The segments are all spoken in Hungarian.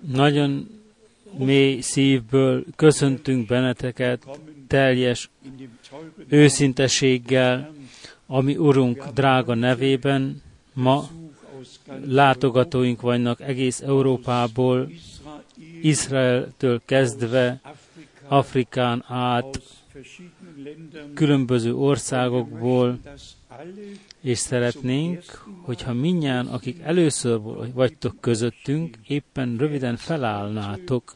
Nagyon mély szívből köszöntünk benneteket teljes őszinteséggel, ami Urunk drága nevében. Ma látogatóink vannak egész Európából, Izraeltől kezdve, Afrikán át, különböző országokból, és szeretnénk, hogyha minnyáján, akik először vagytok közöttünk, éppen röviden felállnátok,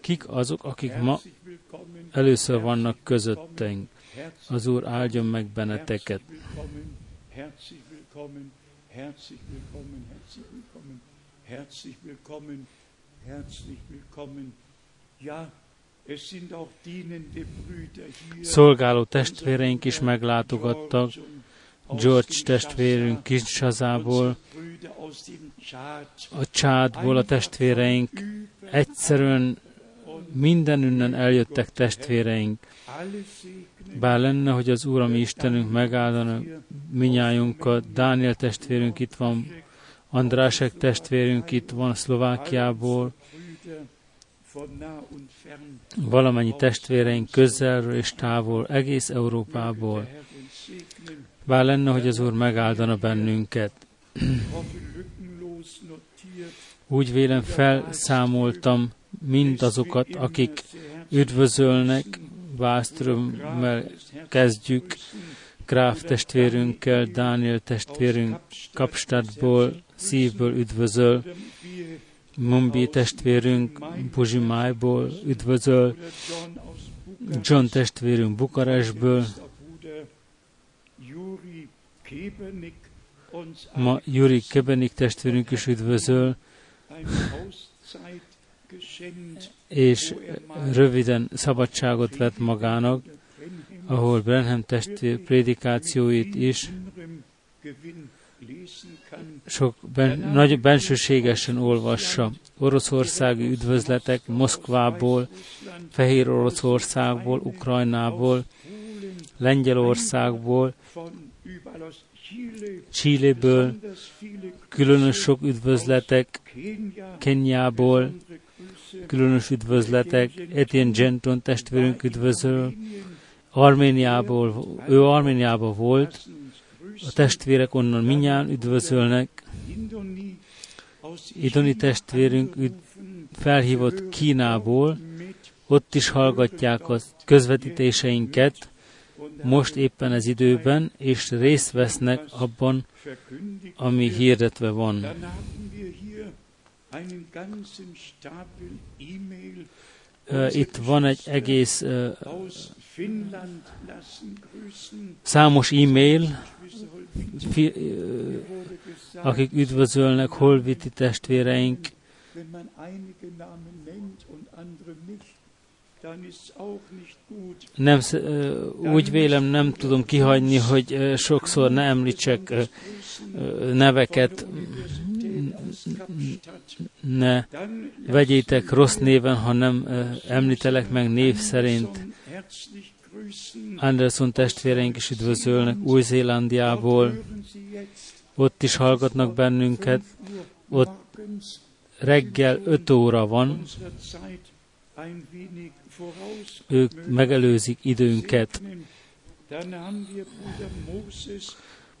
kik azok, akik ma először vannak közöttünk. Az Úr áldjon meg benneteket. Herzlich willkommen, herzlich willkommen, herzlich willkommen, herzlich willkommen. Ja, Szolgáló testvéreink is meglátogattak, George testvérünk Kinshazából, a csádból a testvéreink, egyszerűen mindenünnen eljöttek testvéreink. Bár lenne, hogy az Úr, ami Istenünk megáldana minnyájunkat, Dániel testvérünk itt van, Andrásek testvérünk itt van Szlovákiából, valamennyi testvéreink közelről és távol, egész Európából. Bár lenne, hogy az Úr megáldana bennünket. Úgy vélem felszámoltam mindazokat, akik üdvözölnek, Vásztrömmel kezdjük, Gráf testvérünkkel, Dániel testvérünk Kapstadtból, szívből üdvözöl, Mumbi testvérünk Buzsimájból üdvözöl, John testvérünk Bukarestből, ma Juri Kebenik testvérünk is üdvözöl, és röviden szabadságot vett magának, ahol Brenham testvér prédikációit is sok ben, nagy bensőségesen olvassa. Oroszországi üdvözletek Moszkvából, Fehér Oroszországból, Ukrajnából, Lengyelországból, Csilléből, különös sok üdvözletek, Kenyából, különös üdvözletek, Etienne Genton testvérünk üdvözöl, Arméniából, ő Arméniában volt, a testvérek onnan minnyán üdvözölnek. Idoni testvérünk üd, felhívott Kínából, ott is hallgatják a közvetítéseinket, most éppen ez időben, és részt vesznek abban, ami hirdetve van. Itt van egy egész számos e-mail, akik üdvözölnek holviti testvéreink, nem, úgy vélem, nem tudom kihagyni, hogy sokszor ne említsek neveket, ne vegyétek rossz néven, ha nem említelek meg név szerint. Anderson testvéreink is üdvözölnek Új-Zélandiából. Ott is hallgatnak bennünket. Ott reggel 5 óra van. Ők megelőzik időnket.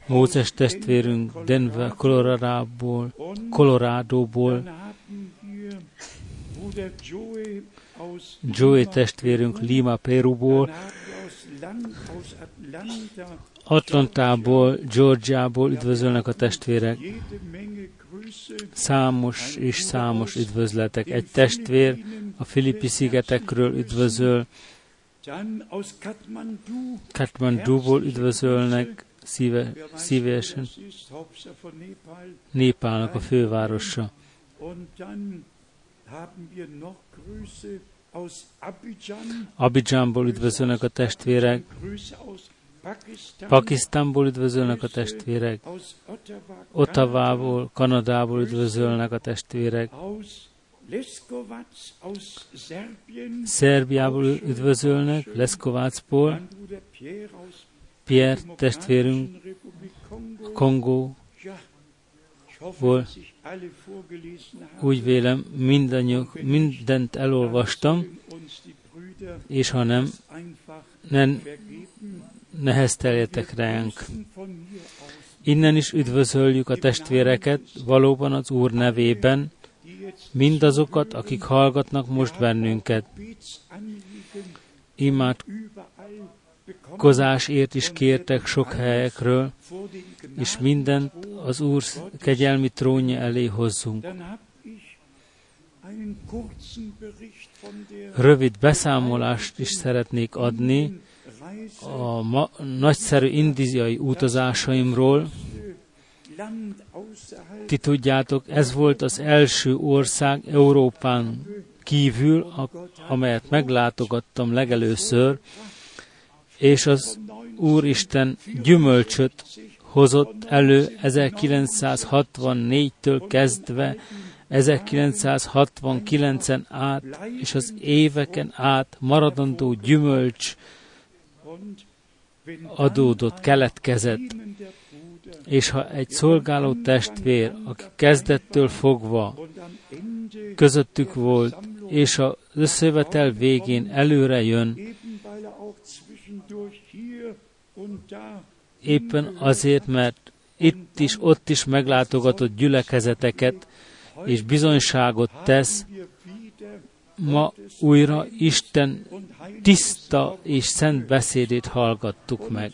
Mózes testvérünk Denver, Coloradoból, Coloradoból, Joey testvérünk Lima, Peruból, Atlantából, Georgiából üdvözölnek a testvérek. Számos és számos üdvözletek. Egy testvér a Filippi szigetekről üdvözöl, Katmanduból üdvözölnek szíve, szívesen. Népálnak a fővárosa. Abidjanból üdvözölnek a testvérek, Pakisztánból üdvözölnek a testvérek, Ottavából, Kanadából üdvözölnek a testvérek, Szerbiából üdvözölnek, Leszkovácból, Pierre testvérünk, Kongó, úgy vélem, mindannyiuk, mindent elolvastam, és ha nem, nem nehezteljetek ránk. Innen is üdvözöljük a testvéreket, valóban az Úr nevében, mindazokat, akik hallgatnak most bennünket. Imádkozásért is kértek sok helyekről, és mindent az Úr kegyelmi trónja elé hozzunk. Rövid beszámolást is szeretnék adni a ma- nagyszerű indiai utazásaimról. Ti tudjátok, ez volt az első ország Európán kívül, amelyet meglátogattam legelőször, és az Úristen gyümölcsöt hozott elő 1964-től kezdve 1969-en át, és az éveken át maradandó gyümölcs adódott, keletkezett. És ha egy szolgáló testvér, aki kezdettől fogva közöttük volt, és az összevetel végén előre jön, éppen azért, mert itt is, ott is meglátogatott gyülekezeteket, és bizonyságot tesz, ma újra Isten tiszta és szent beszédét hallgattuk meg.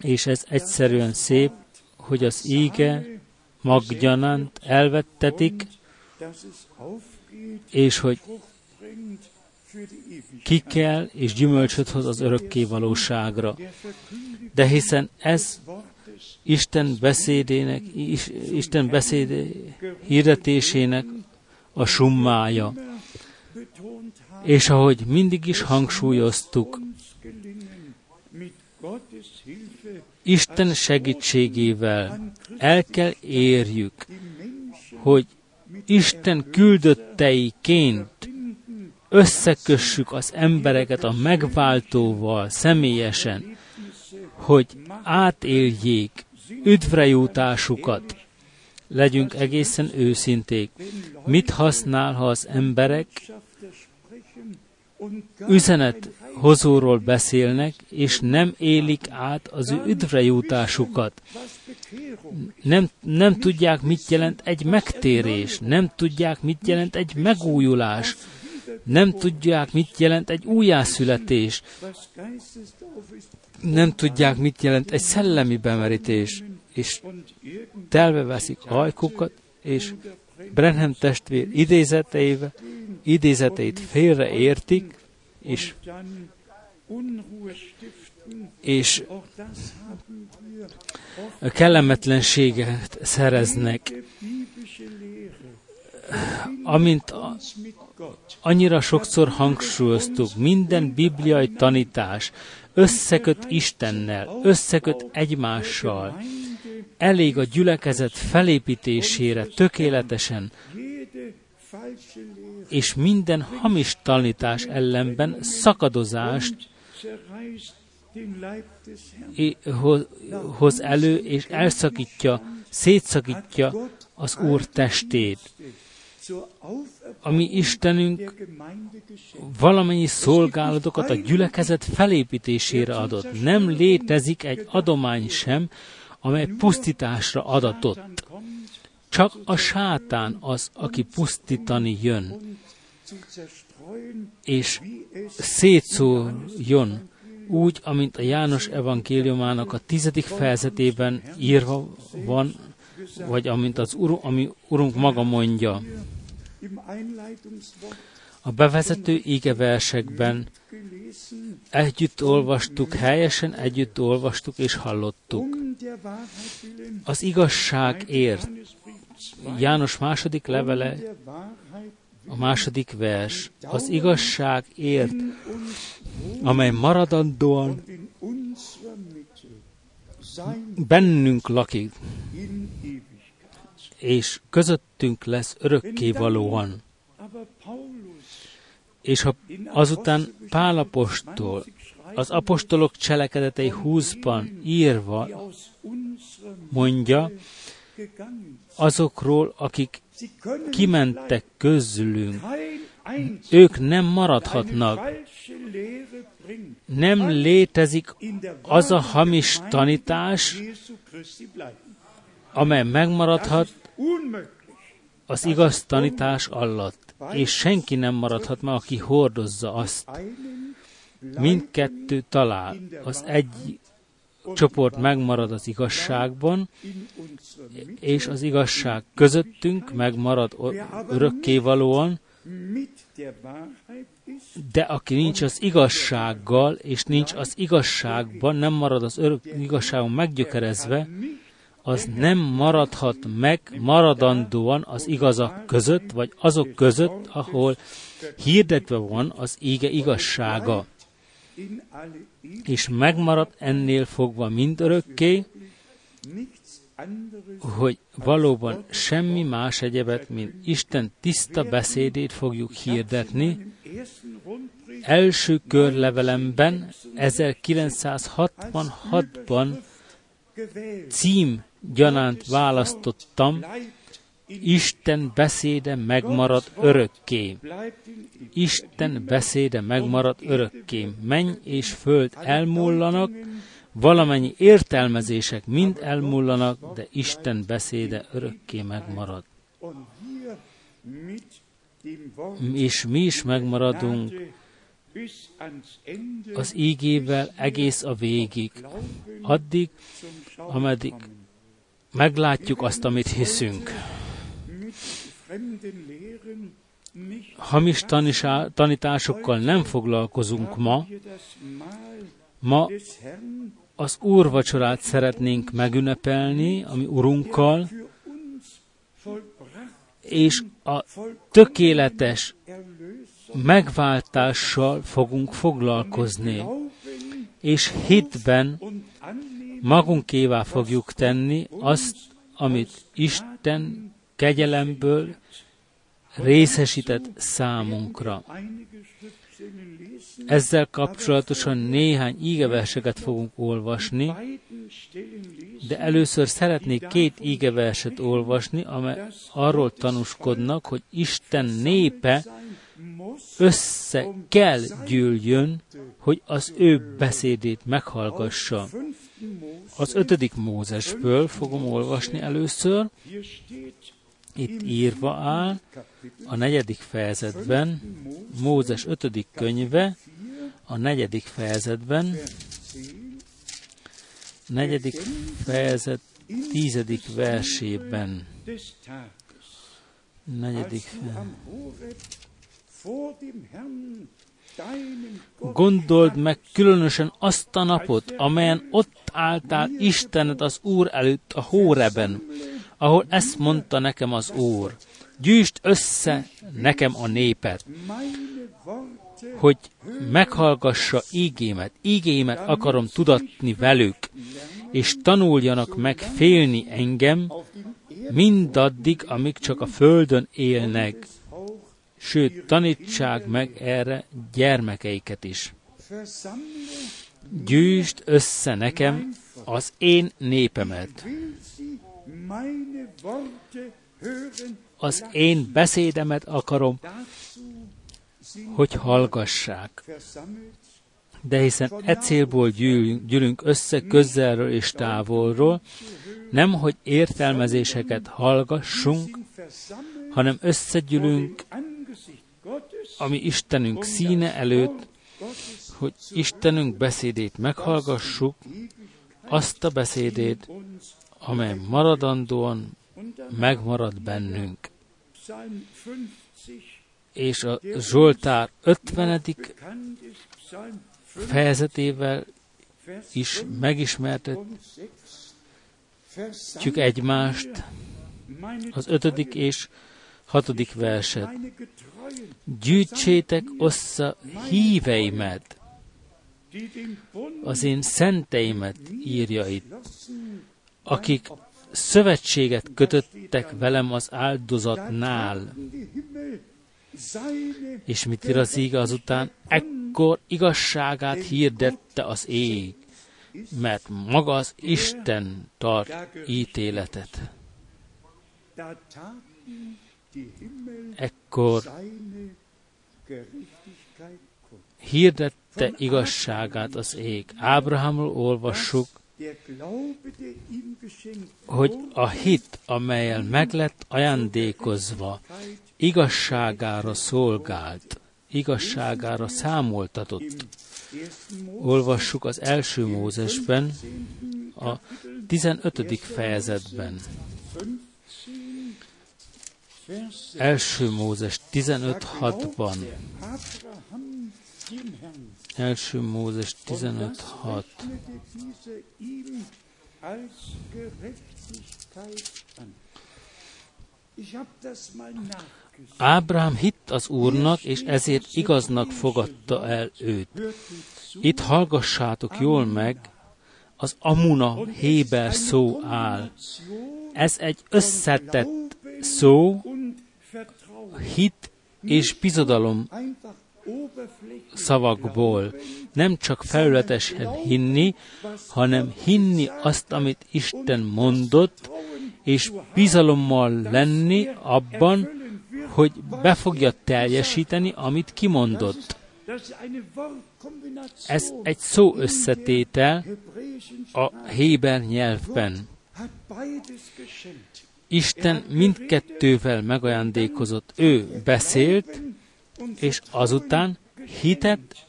És ez egyszerűen szép, hogy az íge maggyanánt elvettetik, és hogy ki kell és gyümölcsöt hoz az örökké valóságra. De hiszen ez Isten beszédének, Isten beszéd hirdetésének a summája. És ahogy mindig is hangsúlyoztuk, Isten segítségével el kell érjük, hogy Isten küldötteiként összekössük az embereket a megváltóval személyesen, hogy átéljék üdvrejutásukat. Legyünk egészen őszinték. Mit használ, ha az emberek üzenet hozóról beszélnek, és nem élik át az ő üdvrejutásukat. Nem, nem tudják, mit jelent egy megtérés, nem tudják, mit jelent egy megújulás, nem tudják, mit jelent egy újjászületés, nem tudják, mit jelent egy szellemi bemerítés, és telve veszik ajkukat, és Brenham testvér idézeteivel, idézeteit félre értik, és, és kellemetlenséget szereznek. Amint a, annyira sokszor hangsúlyoztuk, minden bibliai tanítás összeköt Istennel, összeköt egymással, elég a gyülekezet felépítésére tökéletesen, és minden hamis tanítás ellenben szakadozást hoz elő, és elszakítja, szétszakítja az Úr testét. Ami Istenünk valamennyi szolgálatokat a gyülekezet felépítésére adott. Nem létezik egy adomány sem, amely pusztításra adatott. Csak a sátán az, aki pusztítani jön, és szétszóljon, úgy, amint a János evangéliumának a tizedik fejezetében írva van, vagy amint az Ur, ami Urunk maga mondja. A bevezető égeversekben együtt olvastuk, helyesen együtt olvastuk és hallottuk. Az igazságért, János második levele, a második vers, az igazságért, amely maradandóan bennünk lakik, és közöttünk lesz örökkévalóan. És ha azután Pálapostól az apostolok cselekedetei 20-ban írva mondja, azokról, akik kimentek közülünk. Ők nem maradhatnak. Nem létezik az a hamis tanítás, amely megmaradhat az igaz tanítás alatt, és senki nem maradhat meg, aki hordozza azt. Mindkettő talál. Az egy csoport megmarad az igazságban, és az igazság közöttünk megmarad örökkévalóan, de aki nincs az igazsággal, és nincs az igazságban, nem marad az örök igazságon meggyökerezve, az nem maradhat meg maradandóan az igazak között, vagy azok között, ahol hirdetve van az ége igazsága. És megmarad ennél fogva mindörökké, hogy valóban semmi más egyebet, mint Isten tiszta beszédét fogjuk hirdetni. Első körlevelemben 1966-ban cím gyanánt választottam, Isten beszéde megmarad örökké. Isten beszéde megmarad örökké. Menny és föld elmullanak, valamennyi értelmezések mind elmullanak, de Isten beszéde örökké megmarad. És mi is megmaradunk az ígével egész a végig, addig, ameddig meglátjuk azt, amit hiszünk. Hamis tanításokkal nem foglalkozunk ma. Ma az úrvacsorát szeretnénk megünnepelni, ami Urunkkal, és a tökéletes megváltással fogunk foglalkozni, és hitben magunkévá fogjuk tenni azt, amit Isten kegyelemből részesített számunkra. Ezzel kapcsolatosan néhány ígeverseket fogunk olvasni, de először szeretnék két ígeverset olvasni, amely arról tanúskodnak, hogy Isten népe össze kell gyűljön, hogy az ő beszédét meghallgassa. Az ötödik Mózesből fogom olvasni először. Itt írva áll a negyedik fejezetben, Mózes ötödik könyve, a negyedik fejezetben, negyedik fejezet tízedik versében. Negyedik fejezet. Gondold meg különösen azt a napot, amelyen ott álltál Istened az Úr előtt a Hóreben, ahol ezt mondta nekem az Úr. Gyűjtsd össze nekem a népet, hogy meghallgassa ígémet, ígémet akarom tudatni velük, és tanuljanak meg félni engem, mindaddig, amíg csak a földön élnek sőt, tanítsák meg erre gyermekeiket is. Gyűjtsd össze nekem az én népemet. Az én beszédemet akarom, hogy hallgassák. De hiszen e célból gyűlünk, össze közelről és távolról, nem hogy értelmezéseket hallgassunk, hanem összegyűlünk ami Istenünk színe előtt, hogy Istenünk beszédét meghallgassuk, azt a beszédét, amely maradandóan megmarad bennünk. És a Zsoltár 50. fejezetével is megismertetjük egymást, az ötödik és hatodik verset gyűjtsétek össze híveimet, az én szenteimet írja itt, akik szövetséget kötöttek velem az áldozatnál. És mit ír az íg azután? Ekkor igazságát hirdette az ég, mert maga az Isten tart ítéletet. Ekkor hirdette igazságát az ég. Ábrahámról olvassuk, hogy a hit, amelyel meg lett ajándékozva, igazságára szolgált, igazságára számoltatott. Olvassuk az első Mózesben, a 15. fejezetben. Első Mózes 15.6-ban. Első Mózes 15.6. Ábrám hitt az Úrnak, és ezért igaznak fogadta el őt. Itt hallgassátok jól meg, az Amuna Héber szó áll. Ez egy összetett szó, hit és bizodalom szavakból. Nem csak felületesen hinni, hanem hinni azt, amit Isten mondott, és bizalommal lenni abban, hogy be fogja teljesíteni, amit kimondott. Ez egy szó összetétel a Héber nyelvben. Isten mindkettővel megajándékozott. Ő beszélt, és azután hitet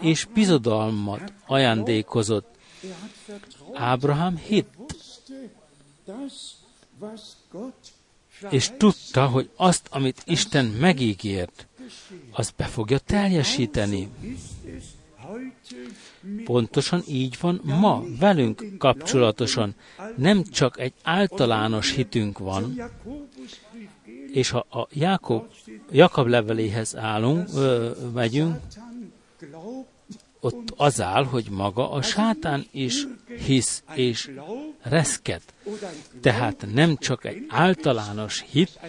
és bizodalmat ajándékozott. Ábrahám hitt, és tudta, hogy azt, amit Isten megígért, azt be fogja teljesíteni. Pontosan így van ma velünk kapcsolatosan. Nem csak egy általános hitünk van, és ha a Jákob, Jakab leveléhez állunk, ö, megyünk, ott az áll, hogy maga a sátán is hisz és reszket. Tehát nem csak egy általános hit,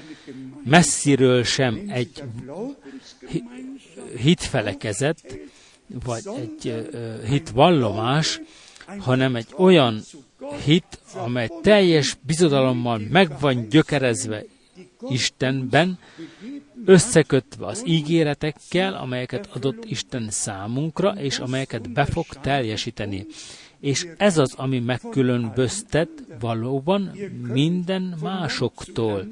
messziről sem egy hitfelekezet, vagy egy hitvallomás, hanem egy olyan hit, amely teljes bizodalommal meg van gyökerezve Istenben, összekötve az ígéretekkel, amelyeket adott Isten számunkra, és amelyeket be fog teljesíteni. És ez az, ami megkülönböztet valóban minden másoktól.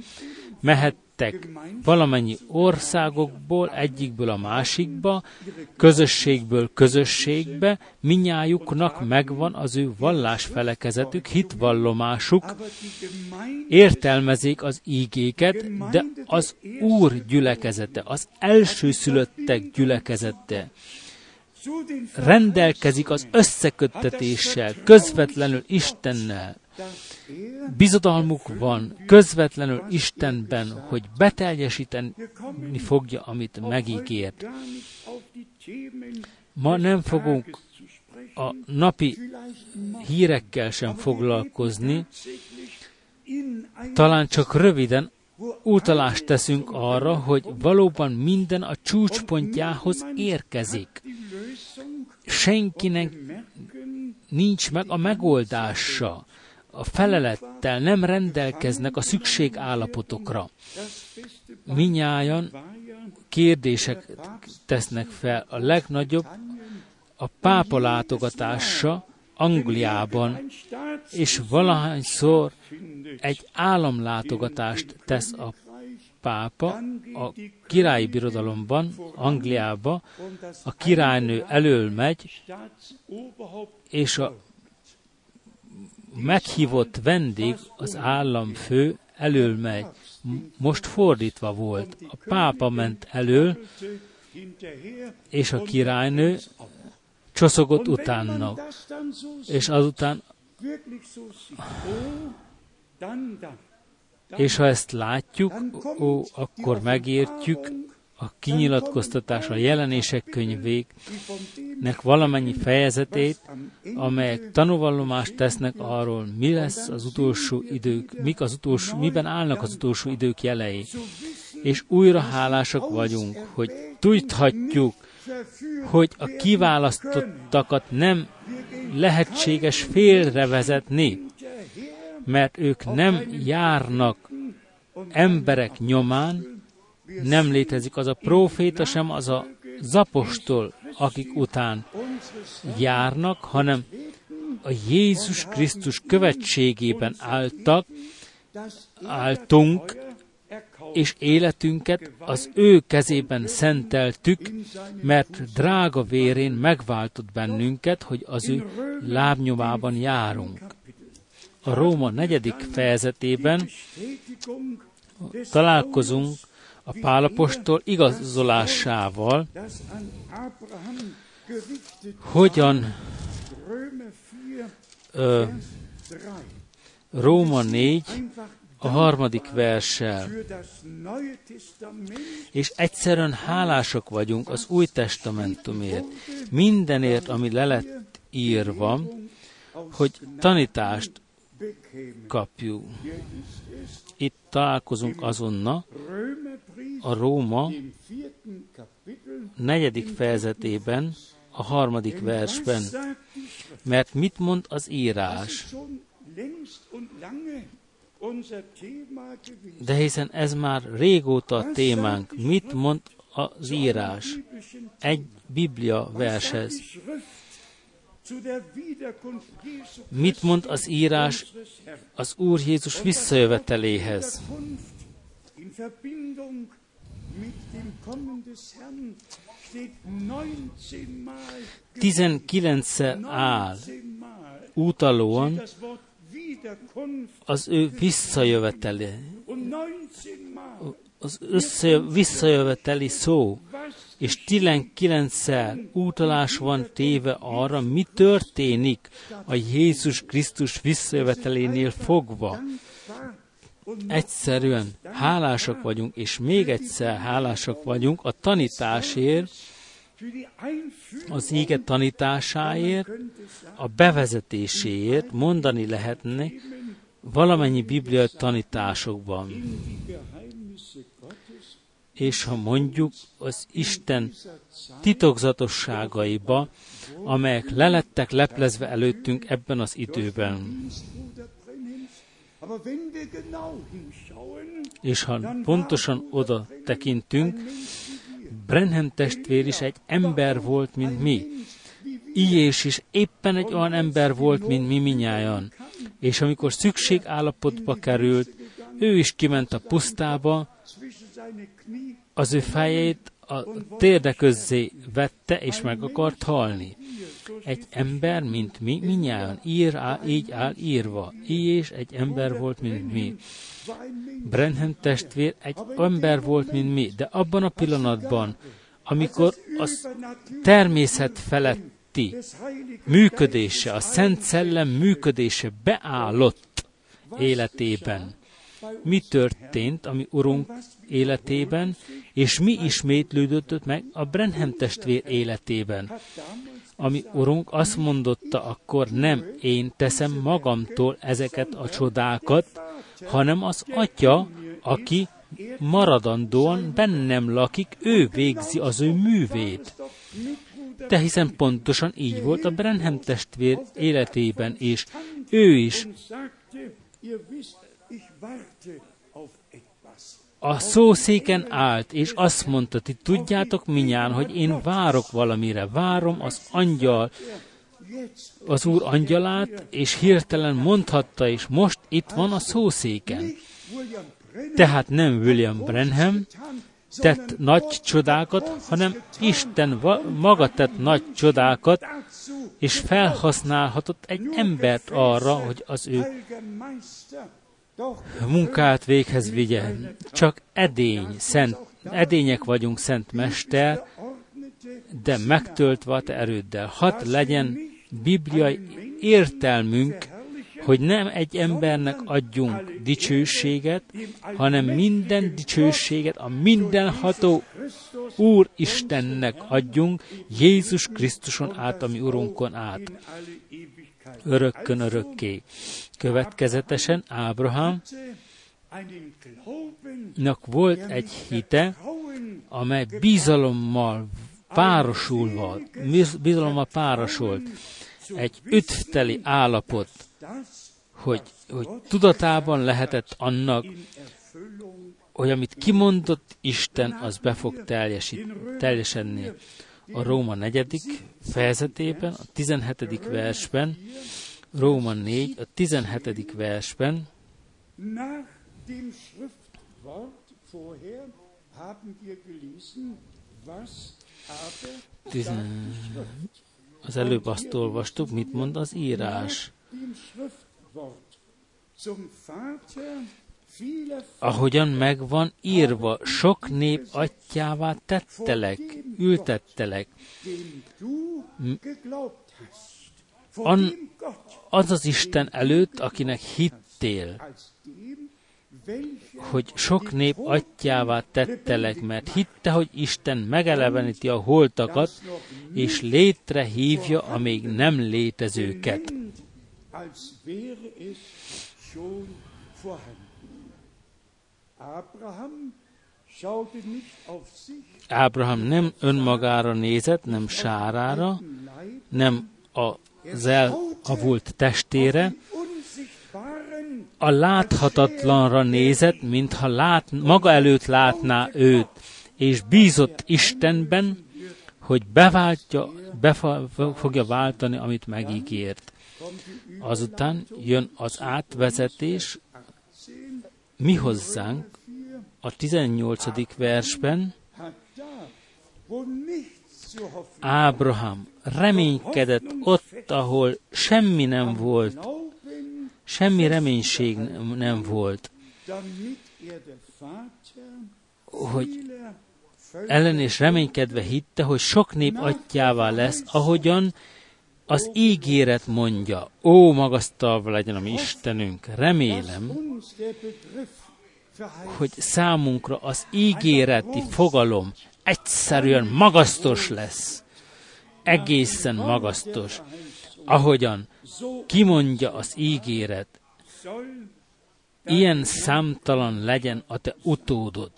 Mehet jöttek. Valamennyi országokból, egyikből a másikba, közösségből közösségbe, minnyájuknak megvan az ő vallásfelekezetük, hitvallomásuk, értelmezik az ígéket, de az Úr gyülekezete, az elsőszülöttek gyülekezete, rendelkezik az összeköttetéssel, közvetlenül Istennel, bizodalmuk van közvetlenül Istenben, hogy beteljesíteni fogja, amit megígért. Ma nem fogunk a napi hírekkel sem foglalkozni, talán csak röviden utalást teszünk arra, hogy valóban minden a csúcspontjához érkezik. Senkinek nincs meg a megoldása a felelettel nem rendelkeznek a szükségállapotokra. Minnyáján kérdések tesznek fel. A legnagyobb a pápa látogatása Angliában, és valahányszor egy államlátogatást tesz a pápa a királyi birodalomban, Angliába, a királynő elől megy, és a meghívott vendég, az államfő elől megy. Most fordítva volt. A pápa ment elől, és a királynő csoszogott utána. És azután és ha ezt látjuk, ó, akkor megértjük, a kinyilatkoztatás a jelenések könyvének valamennyi fejezetét, amelyek tanúvallomást tesznek arról, mi lesz az utolsó idők, mik az utolsó, miben állnak az utolsó idők jelei. És újra hálásak vagyunk, hogy tudhatjuk, hogy a kiválasztottakat nem lehetséges félrevezetni, mert ők nem járnak emberek nyomán nem létezik az a próféta sem, az a zapostól, akik után járnak, hanem a Jézus Krisztus követségében álltak, álltunk, és életünket az ő kezében szenteltük, mert drága vérén megváltott bennünket, hogy az ő lábnyomában járunk. A Róma negyedik fejezetében találkozunk a Pálapostól igazolásával, hogyan ö, Róma 4, a harmadik verssel. És egyszerűen hálások vagyunk az új testamentumért, mindenért, ami le lett írva, hogy tanítást kapjuk. Itt találkozunk azonnal a Róma negyedik fejezetében, a harmadik versben. Mert mit mond az írás? De hiszen ez már régóta a témánk. Mit mond az írás? Egy Biblia vershez. Mit mond az írás az Úr Jézus visszajöveteléhez? 19 áll utalóan az ő visszajöveteli, az össze, visszajöveteli szó, és 19-szer utalás van téve arra, mi történik a Jézus Krisztus visszajövetelénél fogva. Egyszerűen hálásak vagyunk, és még egyszer hálásak vagyunk a tanításért, az ége tanításáért, a bevezetéséért mondani lehetne valamennyi bibliai tanításokban. És ha mondjuk az Isten titokzatosságaiba, amelyek lelettek leplezve előttünk ebben az időben. És ha pontosan oda tekintünk, Brenham testvér is egy ember volt, mint mi. Ilyés is éppen egy olyan ember volt, mint mi minnyájan. És amikor szükség állapotba került, ő is kiment a pusztába, az ő fejét a térde közzé vette, és meg akart halni. Egy ember, mint mi, minnyáján ír, á, így áll írva. Így és egy ember volt, mint mi. Brenham testvér egy ember volt, mint mi, de abban a pillanatban, amikor az természet feletti működése, a Szent Szellem működése beállott életében, mi történt a mi Urunk életében, és mi ismétlődött meg a Brenham testvér életében. Ami Urunk azt mondotta, akkor nem én teszem magamtól ezeket a csodákat, hanem az Atya, aki maradandóan bennem lakik, ő végzi az ő művét. De hiszen pontosan így volt a Brenham testvér életében is. Ő is a szószéken állt, és azt mondta, ti tudjátok minnyán, hogy én várok valamire, várom az angyal, az úr angyalát, és hirtelen mondhatta, és most itt van a szószéken. Tehát nem William Brenham tett nagy csodákat, hanem Isten maga tett nagy csodákat, és felhasználhatott egy embert arra, hogy az ő munkát véghez vigye. Csak edény, szent, edények vagyunk, Szent Mester, de megtöltve a te erőddel. Hadd legyen bibliai értelmünk, hogy nem egy embernek adjunk dicsőséget, hanem minden dicsőséget a mindenható Úr Istennek adjunk, Jézus Krisztuson át, ami Urunkon át. Örökkön örökké. Következetesen Ábrahámnak volt egy hite, amely bizalommal párosulva, bizalommal párosult, egy ütvteli állapot, hogy, hogy tudatában lehetett annak, hogy amit kimondott Isten, az be fog teljesedni. A Róma negyedik fejezetében, a 17. versben, Róma 4, a 17. versben, az előbb azt olvastuk, mit mond az írás. Ahogyan megvan írva, sok nép atyává tettelek, ültettelek. An, az az Isten előtt, akinek hittél, hogy sok nép atyává tettelek, mert hitte, hogy Isten megeleveníti a holtakat, és létre hívja a még nem létezőket. Ábraham nem önmagára nézett, nem sárára, nem az elavult testére, a láthatatlanra nézett, mintha lát, maga előtt látná őt, és bízott Istenben, hogy beváltja, be fogja váltani, amit megígért. Azután jön az átvezetés mi hozzánk? A 18. versben, Ábrahám reménykedett ott, ahol semmi nem volt, semmi reménység nem volt, hogy ellen és reménykedve hitte, hogy sok nép atyává lesz, ahogyan az ígéret mondja, ó, magasztalva legyen a mi Istenünk, remélem, hogy számunkra az ígéreti fogalom egyszerűen magasztos lesz, egészen magasztos, ahogyan kimondja az ígéret, ilyen számtalan legyen a te utódod.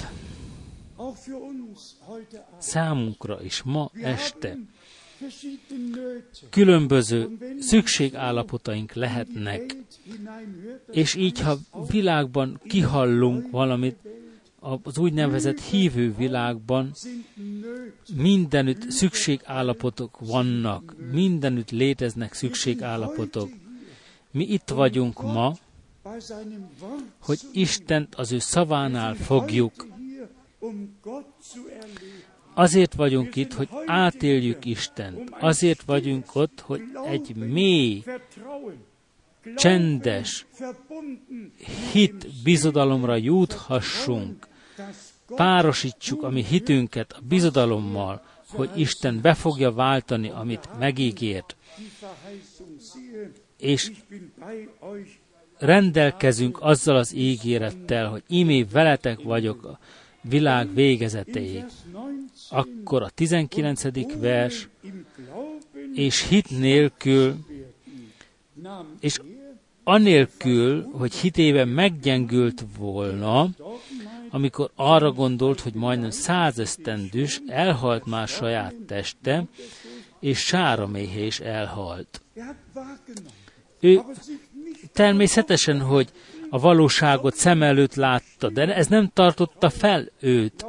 Számunkra is ma este különböző szükségállapotaink lehetnek, és így, ha világban kihallunk valamit, az úgynevezett hívő világban mindenütt szükségállapotok vannak, mindenütt léteznek szükségállapotok. Mi itt vagyunk ma, hogy Istent az ő szavánál fogjuk. Azért vagyunk itt, hogy átéljük Istent. Azért vagyunk ott, hogy egy mély, csendes hit bizodalomra juthassunk párosítsuk a mi hitünket a bizodalommal, hogy Isten be fogja váltani, amit megígért, és rendelkezünk azzal az ígérettel, hogy imé veletek vagyok a világ végezetéig. Akkor a 19. vers, és hit nélkül, és anélkül, hogy hitében meggyengült volna, amikor arra gondolt, hogy majdnem százesztendős, elhalt már saját teste, és sára méhe elhalt. Ő természetesen, hogy a valóságot szem előtt látta, de ez nem tartotta fel őt,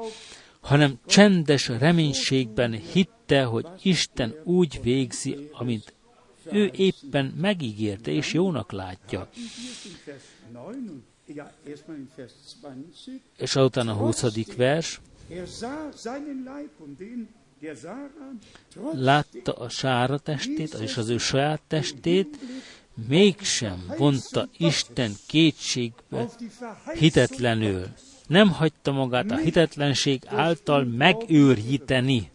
hanem csendes reménységben hitte, hogy Isten úgy végzi, amint ő éppen megígérte és jónak látja. És azután a 20. vers. Látta a sára testét, és az ő saját testét, mégsem vonta Isten kétségbe hitetlenül. Nem hagyta magát a hitetlenség által megőrjíteni.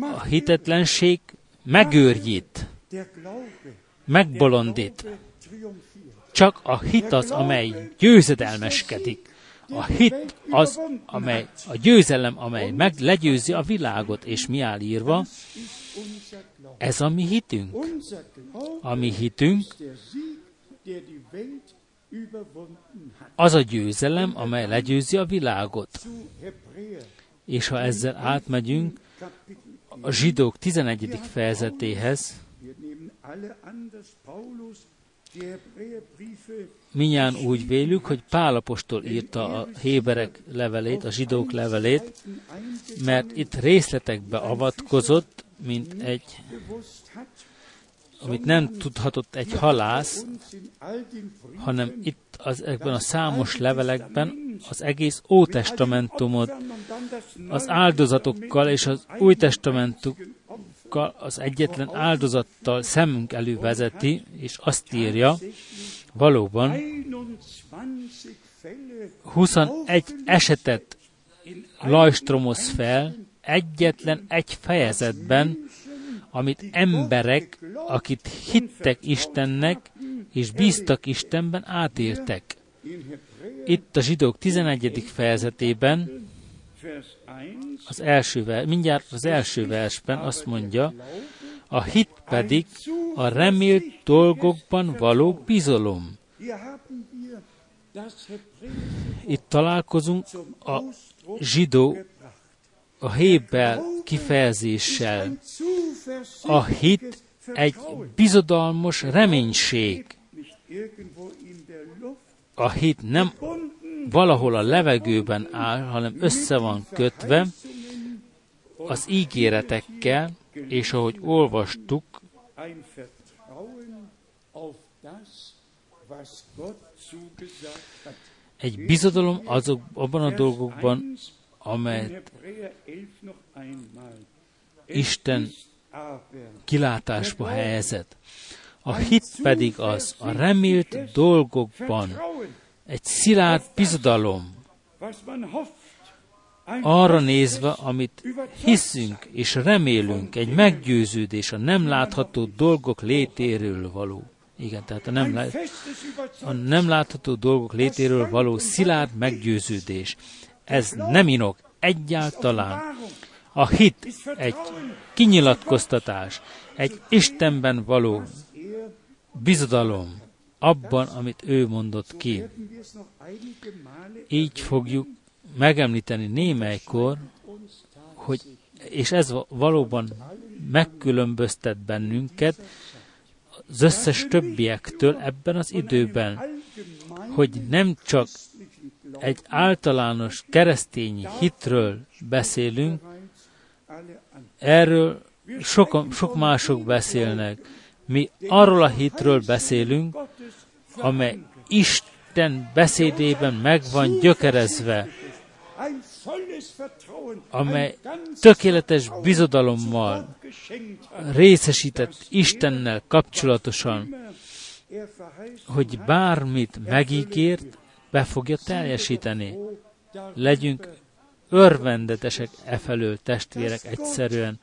A hitetlenség megőrjít, megbolondít. Csak a hit az, amely győzedelmeskedik. A hit az, amely, a győzelem, amely meg legyőzi a világot, és mi áll írva, ez a mi hitünk. A mi hitünk az a győzelem, amely legyőzi a világot. És ha ezzel átmegyünk a zsidók 11. fejezetéhez, minnyán úgy vélük, hogy Pálapostól írta a héberek levelét, a zsidók levelét, mert itt részletekbe avatkozott, mint egy, amit nem tudhatott egy halász, hanem itt az, ebben a számos levelekben az egész Ótestamentumot az áldozatokkal és az Új Testamentukkal az egyetlen áldozattal szemünk elővezeti, és azt írja, valóban 21 esetet lajstromoz fel egyetlen egy fejezetben, amit emberek, akit hittek Istennek, és bíztak Istenben, átéltek. Itt a zsidók 11. fejezetében, az első, mindjárt az első versben azt mondja, a hit pedig a remélt dolgokban való bizalom. Itt találkozunk a zsidó, a Héber kifejezéssel. A hit egy bizodalmos reménység. A hit nem valahol a levegőben áll, hanem össze van kötve az ígéretekkel, és ahogy olvastuk, egy bizodalom azok, abban a dolgokban, amelyet Isten kilátásba helyezett. A hit pedig az, a remélt dolgokban egy szilárd bizodalom, arra nézve, amit hiszünk és remélünk, egy meggyőződés a nem látható dolgok létéről való. Igen, tehát a nem, a nem látható dolgok létéről való szilárd meggyőződés. Ez nem inok egyáltalán. A hit egy kinyilatkoztatás, egy Istenben való bizodalom abban, amit ő mondott ki. Így fogjuk megemlíteni némelykor, hogy, és ez valóban megkülönböztet bennünket az összes többiektől ebben az időben, hogy nem csak egy általános keresztény hitről beszélünk, erről sok, sok mások beszélnek. Mi arról a hitről beszélünk, amely Isten beszédében meg van gyökerezve, amely tökéletes bizodalommal részesített Istennel kapcsolatosan, hogy bármit megígért, be fogja teljesíteni. Legyünk örvendetesek e felől, testvérek, egyszerűen,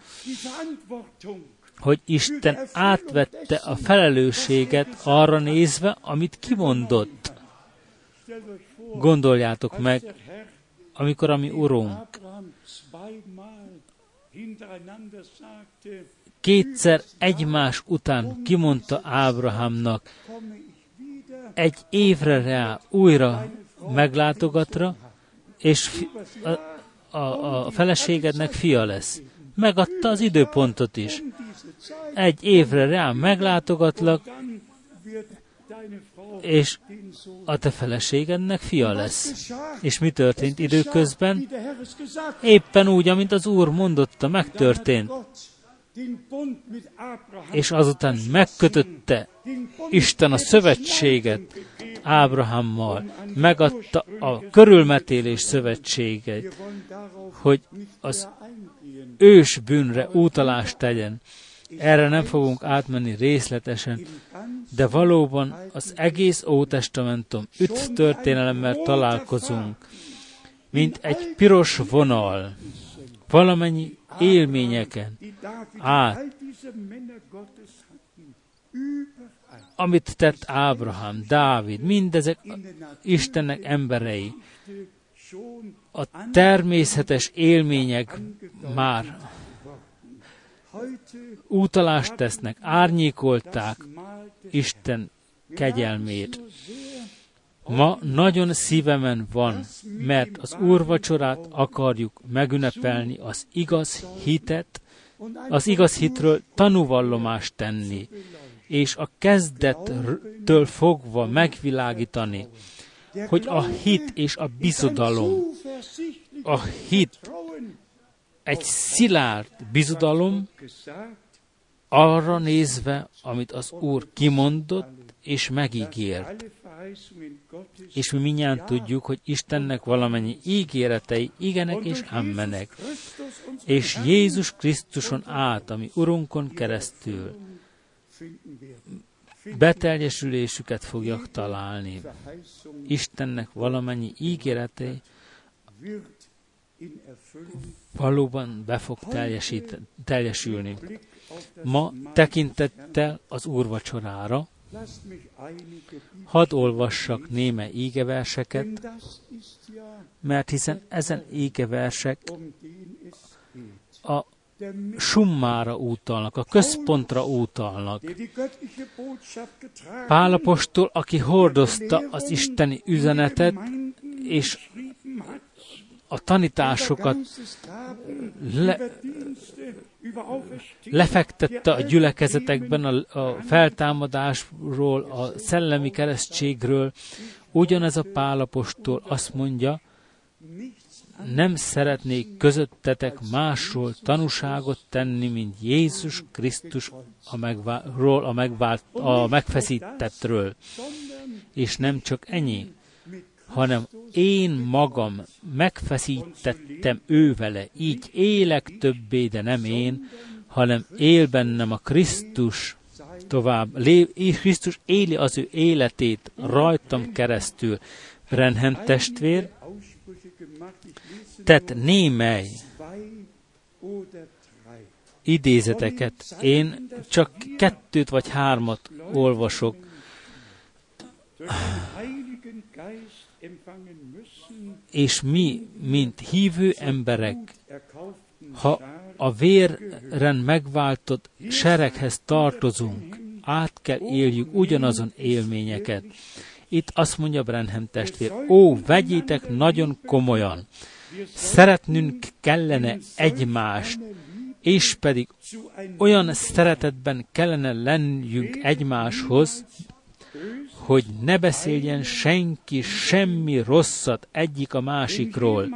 hogy Isten átvette a felelősséget arra nézve, amit kimondott. Gondoljátok meg, amikor a mi Urunk kétszer egymás után kimondta Ábrahámnak, egy évre rá újra meglátogatra, és a, a, a feleségednek fia lesz. Megadta az időpontot is. Egy évre rá meglátogatlak, és a te feleségednek fia lesz. És mi történt időközben? Éppen úgy, amint az Úr mondotta, megtörtént. És azután megkötötte Isten a szövetséget Ábrahámmal, megadta a körülmetélés szövetséget, hogy az ős bűnre utalást tegyen. Erre nem fogunk átmenni részletesen, de valóban az egész Ótestamentum üt történelemmel találkozunk, mint egy piros vonal, valamennyi élményeken át, amit tett Ábrahám, Dávid, mindezek Istennek emberei, a természetes élmények már útalást tesznek, árnyékolták Isten kegyelmét. Ma nagyon szívemen van, mert az úrvacsorát akarjuk megünnepelni, az igaz hitet, az igaz hitről tanúvallomást tenni, és a kezdettől fogva megvilágítani, hogy a hit és a bizodalom, a hit egy szilárd bizodalom arra nézve, amit az Úr kimondott és megígért. És mi mindjárt tudjuk, hogy Istennek valamennyi ígéretei igenek és ammenek. És Jézus Krisztuson át, ami Urunkon keresztül beteljesülésüket fogjak találni. Istennek valamennyi ígéretei valóban be fog teljesülni. Ma tekintettel az úrvacsorára, hadd olvassak néme ígeverseket, mert hiszen ezen ígeversek a summára utalnak, a központra utalnak. Pálapostól, aki hordozta az isteni üzenetet, és a tanításokat le, lefektette a gyülekezetekben a, a feltámadásról, a szellemi keresztségről. Ugyanez a pálapostól azt mondja, nem szeretnék közöttetek másról tanúságot tenni, mint Jézus Krisztus a, megvá- a, megvált, a megfeszítettről. És nem csak ennyi, hanem én magam megfeszítettem ő vele, így élek többé, de nem én, hanem él bennem a Krisztus tovább. Lé, Krisztus éli az ő életét rajtam keresztül. Brenhem testvér, tett némely idézeteket. Én csak kettőt vagy hármat olvasok és mi, mint hívő emberek, ha a véren megváltott sereghez tartozunk, át kell éljük ugyanazon élményeket. Itt azt mondja Brenhem testvér, ó, vegyétek nagyon komolyan, szeretnünk kellene egymást, és pedig olyan szeretetben kellene lennünk egymáshoz, hogy ne beszéljen senki semmi rosszat egyik a másikról.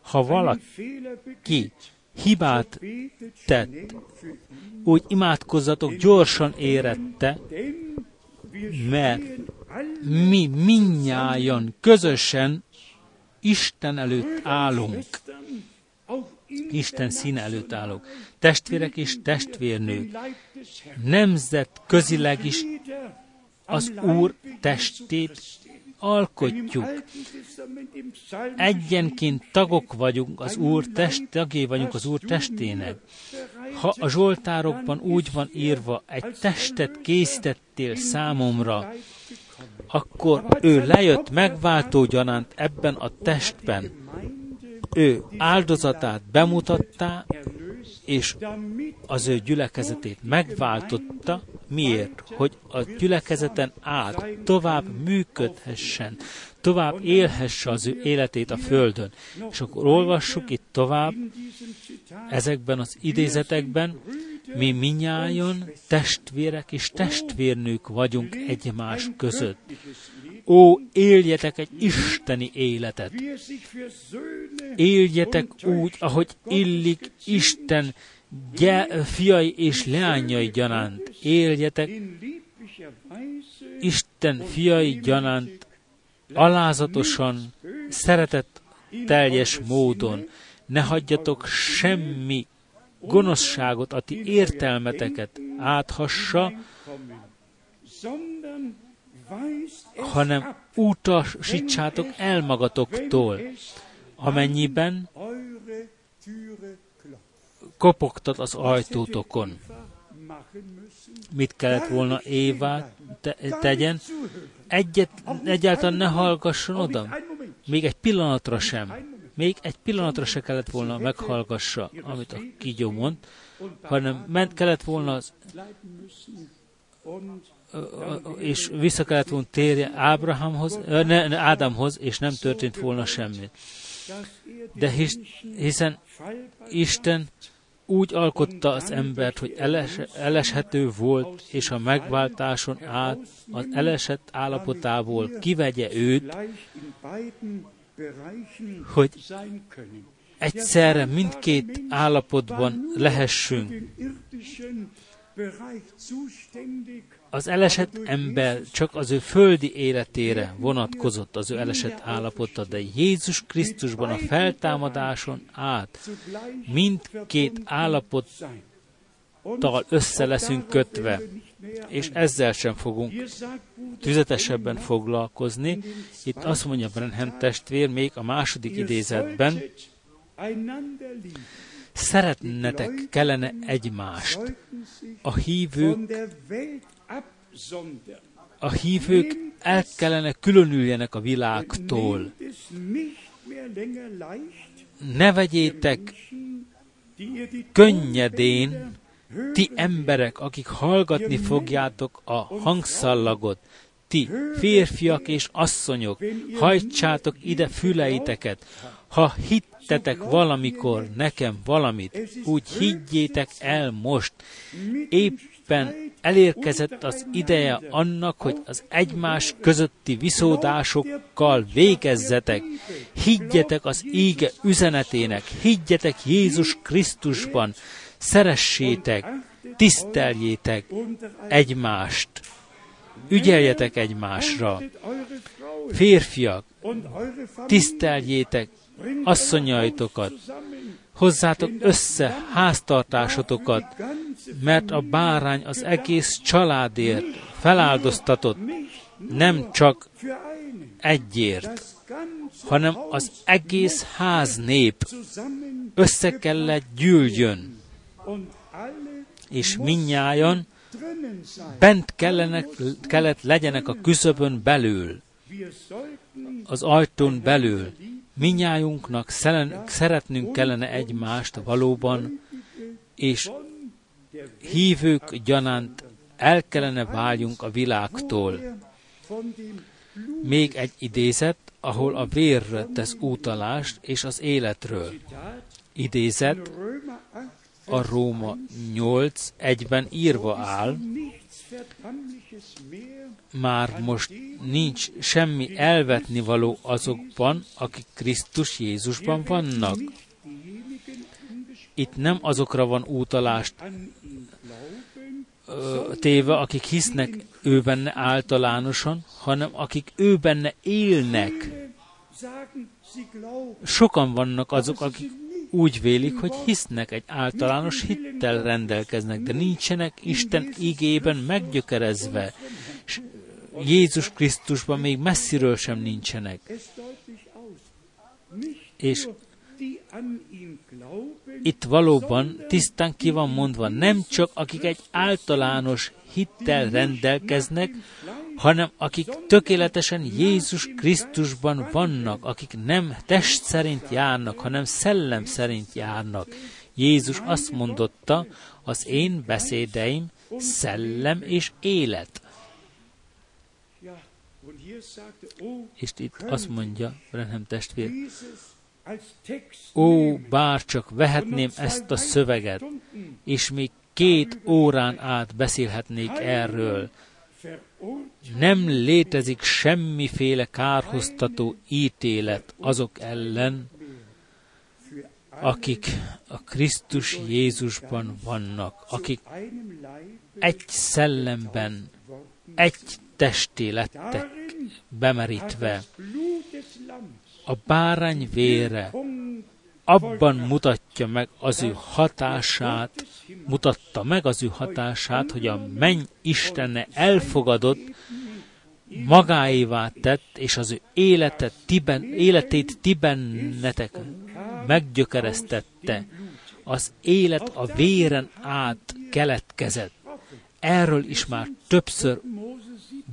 Ha valaki hibát tett, úgy imádkozzatok gyorsan érette, mert mi minnyájan közösen Isten előtt állunk. Isten színe előtt állunk. Testvérek és testvérnők, nemzet közileg is az Úr testét alkotjuk. Egyenként tagok vagyunk az Úr test, tagjai vagyunk az Úr testének. Ha a Zsoltárokban úgy van írva, egy testet készítettél számomra, akkor ő lejött megváltó gyanánt ebben a testben. Ő áldozatát bemutatta, és az ő gyülekezetét megváltotta, miért? Hogy a gyülekezeten át tovább működhessen, tovább élhesse az ő életét a Földön. És akkor olvassuk itt tovább, ezekben az idézetekben, mi minnyájon testvérek és testvérnők vagyunk egymás között. Ó, éljetek egy isteni életet. Éljetek úgy, ahogy illik Isten gy- fiai és leányai gyanánt. Éljetek Isten fiai gyanánt alázatosan, szeretett teljes módon. Ne hagyjatok semmi gonoszságot, a ti értelmeteket áthassa, hanem utasítsátok el magatoktól, amennyiben kopogtat az ajtótokon. Mit kellett volna Éva te- tegyen? Egyet, egyáltalán ne hallgasson oda. Még egy pillanatra sem. Még egy pillanatra se kellett volna meghallgassa, amit a kígyó mond, hanem ment kellett volna az és vissza kellett volna térje Ábrahamhoz, ne, Ádámhoz, és nem történt volna semmi. De hisz, hiszen Isten úgy alkotta az embert, hogy eles, eleshető volt, és a megváltáson át az elesett állapotából kivegye őt, hogy egyszerre mindkét állapotban lehessünk. Az elesett ember csak az ő földi életére vonatkozott az ő elesett állapota, de Jézus Krisztusban a feltámadáson át mindkét állapottal össze leszünk kötve, és ezzel sem fogunk tüzetesebben foglalkozni. Itt azt mondja Brenhem testvér még a második idézetben, szeretnetek kellene egymást. A hívők, a hívők el kellene különüljenek a világtól. Ne vegyétek könnyedén, ti emberek, akik hallgatni fogjátok a hangszallagot, ti férfiak és asszonyok, hajtsátok ide füleiteket, ha hittetek valamikor nekem valamit, úgy higgyétek el most. Éppen elérkezett az ideje annak, hogy az egymás közötti viszódásokkal végezzetek. Higgyetek az íge üzenetének, higgyetek Jézus Krisztusban, szeressétek, tiszteljétek egymást, ügyeljetek egymásra. Férfiak, tiszteljétek asszonyaitokat, hozzátok össze háztartásotokat, mert a bárány az egész családért feláldoztatott, nem csak egyért, hanem az egész ház nép össze kellett gyűljön, és minnyájan bent kellene, kellett legyenek a küszöbön belül, az ajtón belül, minnyájunknak szeretnünk kellene egymást valóban, és hívők gyanánt el kellene váljunk a világtól. Még egy idézet, ahol a vérre tesz útalást, és az életről. Idézet, a Róma 8 egyben írva áll, már most nincs semmi elvetni való azokban, akik Krisztus Jézusban vannak. Itt nem azokra van útalást téve, akik hisznek ő benne általánosan, hanem akik ő benne élnek. Sokan vannak azok, akik úgy vélik, hogy hisznek, egy általános hittel rendelkeznek, de nincsenek Isten igében meggyökerezve, és Jézus Krisztusban még messziről sem nincsenek. És itt valóban tisztán ki van mondva, nem csak akik egy általános hittel rendelkeznek, hanem akik tökéletesen Jézus Krisztusban vannak, akik nem test szerint járnak, hanem szellem szerint járnak. Jézus azt mondotta, az én beszédeim szellem és élet. És itt azt mondja Brenham testvér, ó, bár csak vehetném ezt a szöveget, és még két órán át beszélhetnék erről. Nem létezik semmiféle kárhoztató ítélet azok ellen, akik a Krisztus Jézusban vannak, akik egy szellemben, egy testé lettek bemerítve. A bárány vére abban mutatja meg az ő hatását, mutatta meg az ő hatását, hogy a menny Istenne elfogadott, magáévá tett, és az ő életet tiben, életét tibennetek meggyökeresztette. Az élet a véren át keletkezett. Erről is már többször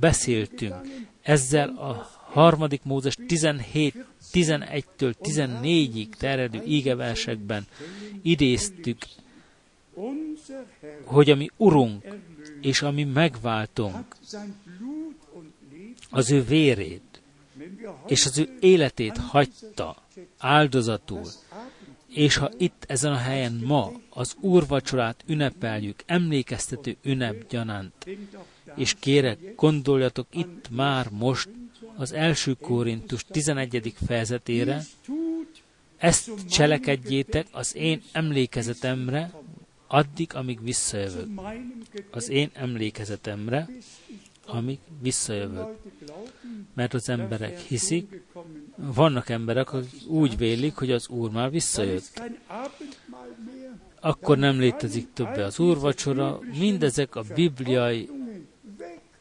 beszéltünk. Ezzel a harmadik Mózes 17 11-től 14-ig terjedő ígeversekben idéztük, hogy a mi Urunk és a mi megváltunk az ő vérét és az ő életét hagyta áldozatul, És ha itt ezen a helyen ma az úrvacsorát ünnepeljük, emlékeztető ünnep gyanánt, és kérek, gondoljatok itt már most az első Korintus 11. fejezetére, ezt cselekedjétek az én emlékezetemre, addig, amíg visszajövök. Az én emlékezetemre, amíg visszajövök. Mert az emberek hiszik, vannak emberek, akik úgy vélik, hogy az Úr már visszajött. Akkor nem létezik többé az úrvacsora, mindezek a bibliai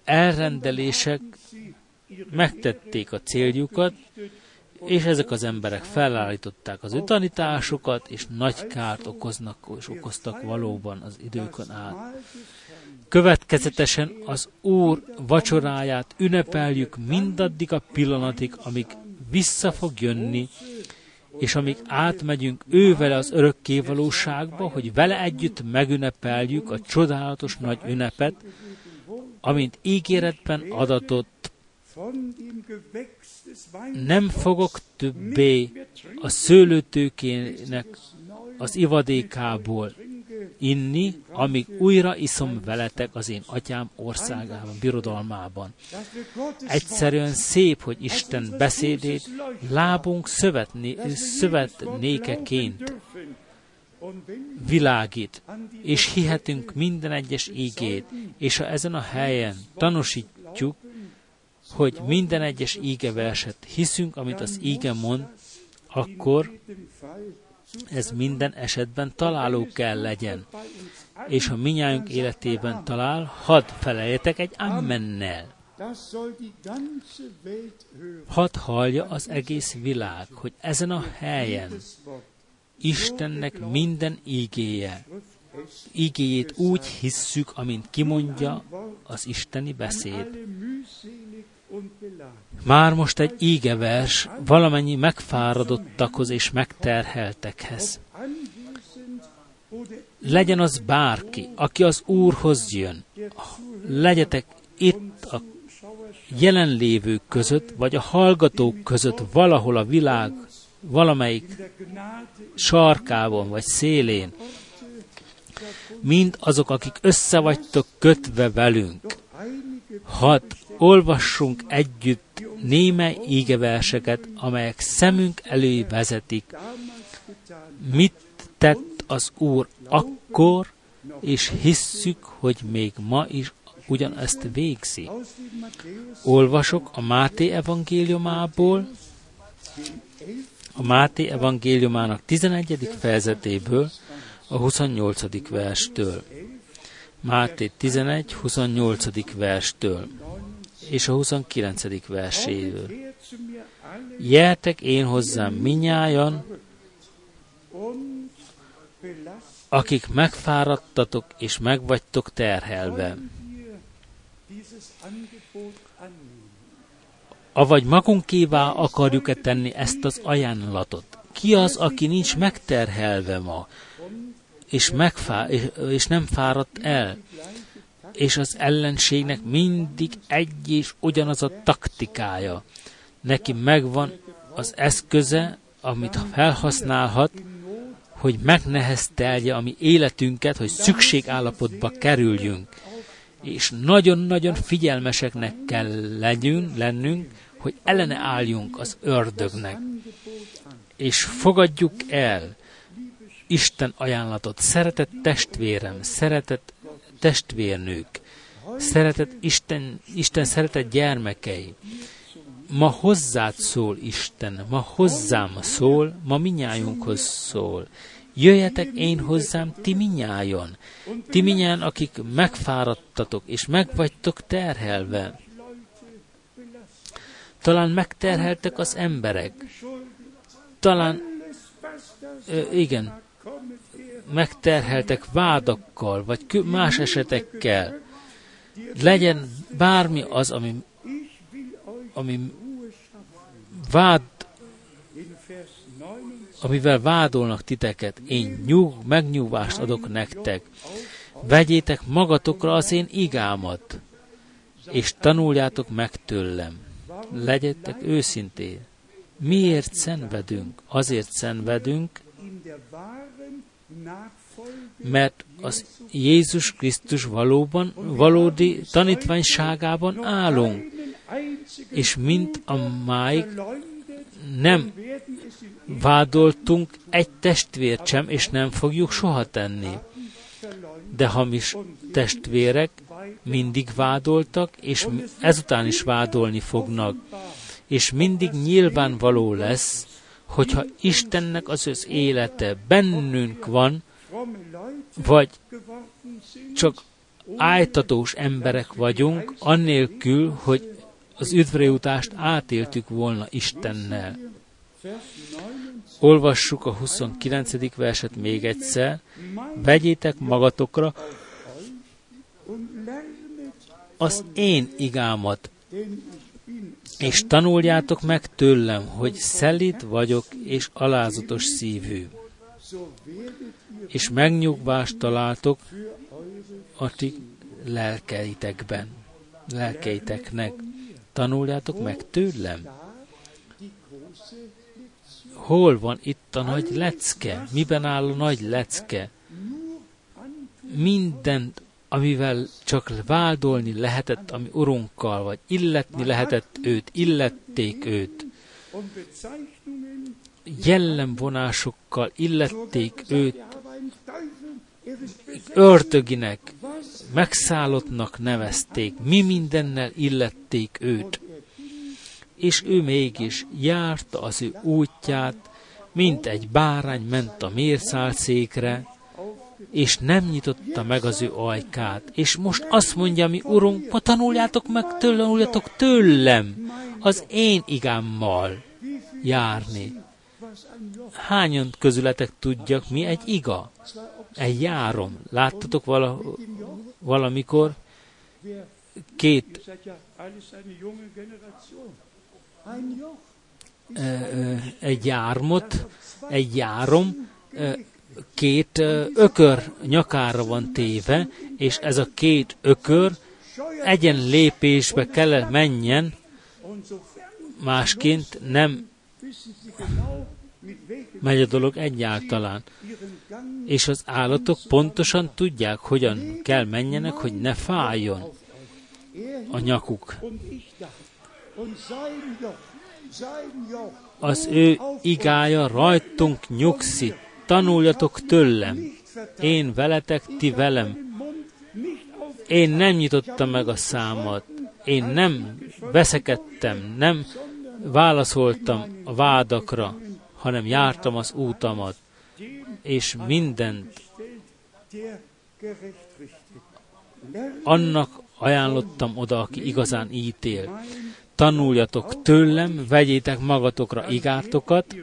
elrendelések megtették a céljukat, és ezek az emberek felállították az ő tanításokat, és nagy kárt okoznak, és okoztak valóban az időkön át. Következetesen az Úr vacsoráját ünnepeljük mindaddig a pillanatig, amíg vissza fog jönni, és amíg átmegyünk ővele az örökké valóságba, hogy vele együtt megünnepeljük a csodálatos nagy ünnepet, amint ígéretben adatott nem fogok többé a szőlőtőkének az ivadékából inni, amíg újra iszom veletek az én atyám országában, birodalmában. Egyszerűen szép, hogy Isten beszédét lábunk szövetné, szövetnékeként világít, és hihetünk minden egyes ígét, és ha ezen a helyen tanúsítjuk, hogy minden egyes verset hiszünk, amit az íge mond, akkor ez minden esetben találó kell legyen. És ha minnyájunk életében talál, hadd feleljetek egy ammennel. Hadd hallja az egész világ, hogy ezen a helyen Istennek minden ígéje, ígéjét úgy hisszük, amint kimondja az isteni beszéd. Már most egy ígevers valamennyi megfáradottakhoz és megterheltekhez. Legyen az bárki, aki az Úrhoz jön. Legyetek itt a jelenlévők között, vagy a hallgatók között valahol a világ valamelyik sarkában vagy szélén, mind azok, akik össze vagytok kötve velünk. Hadd olvassunk együtt némely ígeverseket, amelyek szemünk elé vezetik. Mit tett az Úr akkor, és hisszük, hogy még ma is ugyanezt végzi. Olvasok a Máté evangéliumából, a Máté evangéliumának 11. fejezetéből, a 28. verstől. Máté 11, 28. verstől és a 29. verséről. Jeltek én hozzám minnyájan, akik megfáradtatok és megvagytok terhelve. Avagy magunkévá akarjuk-e tenni ezt az ajánlatot? Ki az, aki nincs megterhelve ma, és, megfá- és nem fáradt el? és az ellenségnek mindig egy és ugyanaz a taktikája. Neki megvan az eszköze, amit felhasználhat, hogy megneheztelje a mi életünket, hogy szükségállapotba kerüljünk. És nagyon-nagyon figyelmeseknek kell legyünk, lennünk, hogy ellene álljunk az ördögnek. És fogadjuk el Isten ajánlatot. Szeretett testvérem, szeretett testvérnők, szeretett Isten, Isten szeretett gyermekei, ma hozzád szól Isten, ma hozzám szól, ma minnyájunkhoz szól. Jöjjetek én hozzám, ti minnyájon, ti minnyán, akik megfáradtatok, és megvagytok terhelve. Talán megterheltek az emberek. Talán, igen, megterheltek vádakkal, vagy más esetekkel, legyen bármi az, ami, ami vád, amivel vádolnak titeket, én nyug, megnyugvást adok nektek. Vegyétek magatokra az én igámat, és tanuljátok meg tőlem. Legyetek őszintén. Miért szenvedünk? Azért szenvedünk, mert az Jézus Krisztus valóban, valódi tanítványságában állunk, és mint a máig nem vádoltunk egy testvért sem, és nem fogjuk soha tenni. De hamis testvérek mindig vádoltak, és ezután is vádolni fognak. És mindig nyilvánvaló lesz, hogyha Istennek az az élete bennünk van, vagy csak ájtatós emberek vagyunk, annélkül, hogy az üdvrejutást átéltük volna Istennel. Olvassuk a 29. verset még egyszer. Vegyétek magatokra az én igámat, és tanuljátok meg tőlem, hogy szelít vagyok és alázatos szívű. És megnyugvást találtok a ti lelkeitekben, lelkeiteknek. Tanuljátok meg tőlem. Hol van itt a nagy lecke? Miben áll a nagy lecke? Mindent, amivel csak vádolni lehetett, ami urunkkal, vagy illetni lehetett őt, illették őt. Jellemvonásokkal illették őt, örtöginek, megszállottnak nevezték, mi mindennel illették őt. És ő mégis járta az ő útját, mint egy bárány ment a mérszálszékre, és nem nyitotta meg az ő ajkát. És most azt mondja, mi Urunk, ma tanuljátok meg tőlem, tanuljátok tőlem, az én igámmal járni. Hányan közületek tudjak, mi egy iga? Egy járom. Láttatok vala, valamikor két egy jármot, egy járom két ökör nyakára van téve, és ez a két ökör egyen lépésbe kell menjen, másként nem megy a dolog egyáltalán. És az állatok pontosan tudják, hogyan kell menjenek, hogy ne fájjon a nyakuk. Az ő igája rajtunk nyugszik, tanuljatok tőlem, én veletek, ti velem. Én nem nyitottam meg a számat, én nem veszekedtem, nem válaszoltam a vádakra, hanem jártam az útamat, és mindent annak ajánlottam oda, aki igazán ítél. Tanuljatok tőlem, vegyétek magatokra igátokat,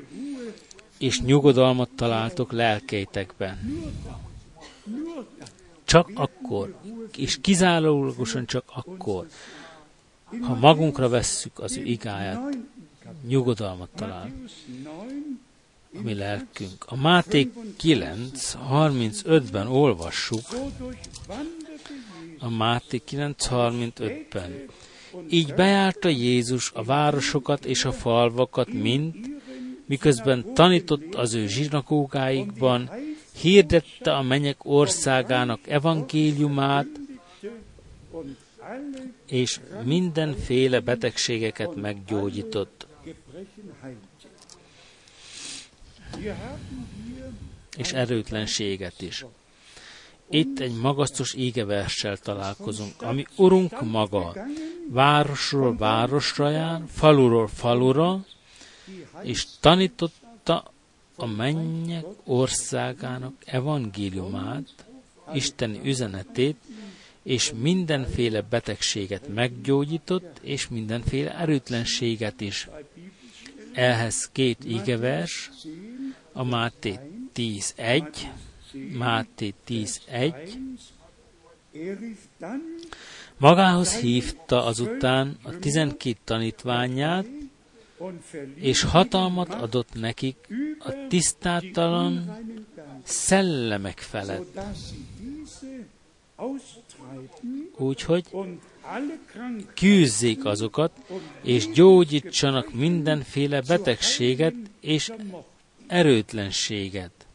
és nyugodalmat találtok lelkeitekben. Csak akkor, és kizárólagosan csak akkor, ha magunkra vesszük az ő igáját, nyugodalmat talál a mi lelkünk. A Máté 9, 35-ben olvassuk, a Máté 9, 35-ben. Így bejárta Jézus a városokat és a falvakat mind, miközben tanított az ő zsinagógáikban, hirdette a menyek országának evangéliumát, és mindenféle betegségeket meggyógyított. És erőtlenséget is. Itt egy magasztos égeverssel találkozunk, ami Urunk maga városról városra jár, faluról falura, és tanította a mennyek országának evangéliumát, Isteni üzenetét, és mindenféle betegséget meggyógyított, és mindenféle erőtlenséget is. Ehhez két ígevers, a Máté 10.1, Máté 10.1, Magához hívta azután a tizenkét tanítványát, és hatalmat adott nekik a tisztátalan szellemek felett. Úgyhogy küzdjék azokat, és gyógyítsanak mindenféle betegséget, és erőtlenséget.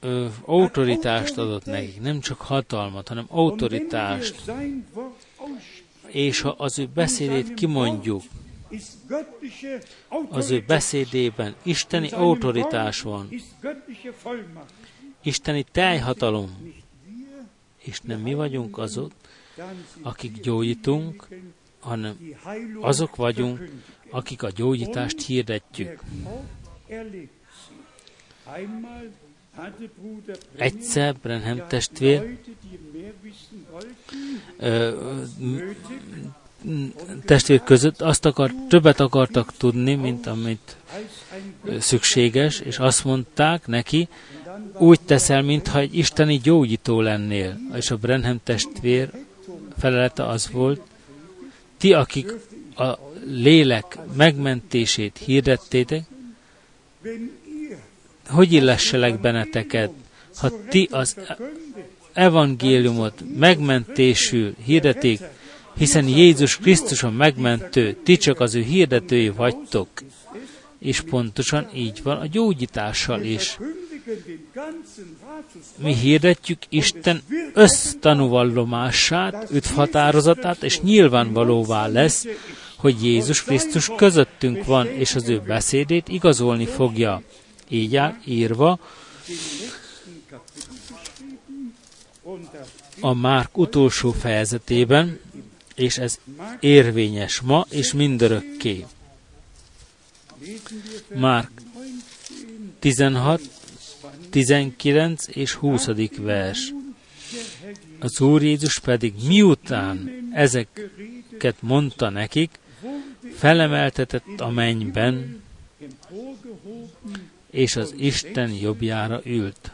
Ö, autoritást adott nekik, nem csak hatalmat, hanem autoritást. És ha az ő beszédét kimondjuk, az ő beszédében isteni autoritás van, isteni teljhatalom, és nem mi vagyunk azok, akik gyógyítunk, hanem azok vagyunk, akik a gyógyítást hirdetjük. Egyszer Brenhem testvér testvér között azt akar, többet akartak tudni, mint amit szükséges, és azt mondták neki, úgy teszel, mintha egy isteni gyógyító lennél. És a Brenhem testvér felelete az volt, ti, akik a lélek megmentését hirdettétek, hogy illesselek benneteket, ha ti az evangéliumot megmentésül hirdetik, hiszen Jézus Krisztus a megmentő, ti csak az ő hirdetői vagytok. És pontosan így van a gyógyítással is. Mi hirdetjük Isten össztanúvallomását, üdvhatározatát, és nyilvánvalóvá lesz, hogy Jézus Krisztus közöttünk van, és az ő beszédét igazolni fogja. Így áll írva a Márk utolsó fejezetében, és ez érvényes ma és mindörökké. Márk 16, 19 és 20. vers. Az Úr Jézus pedig miután ezeket mondta nekik, felemeltetett a mennyben, és az Isten jobbjára ült.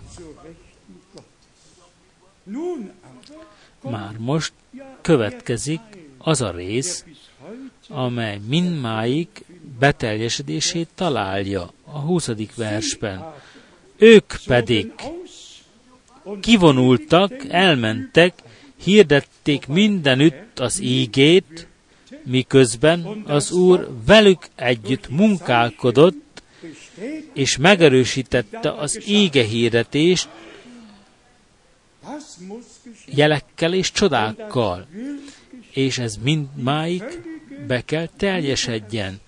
Már most következik az a rész, amely mindmáig beteljesedését találja a 20. versben. Ők pedig kivonultak, elmentek, hirdették mindenütt az ígét, miközben az Úr velük együtt munkálkodott, és megerősítette az ége hirdetést jelekkel és csodákkal. És ez mindmáig be kell teljesedjen.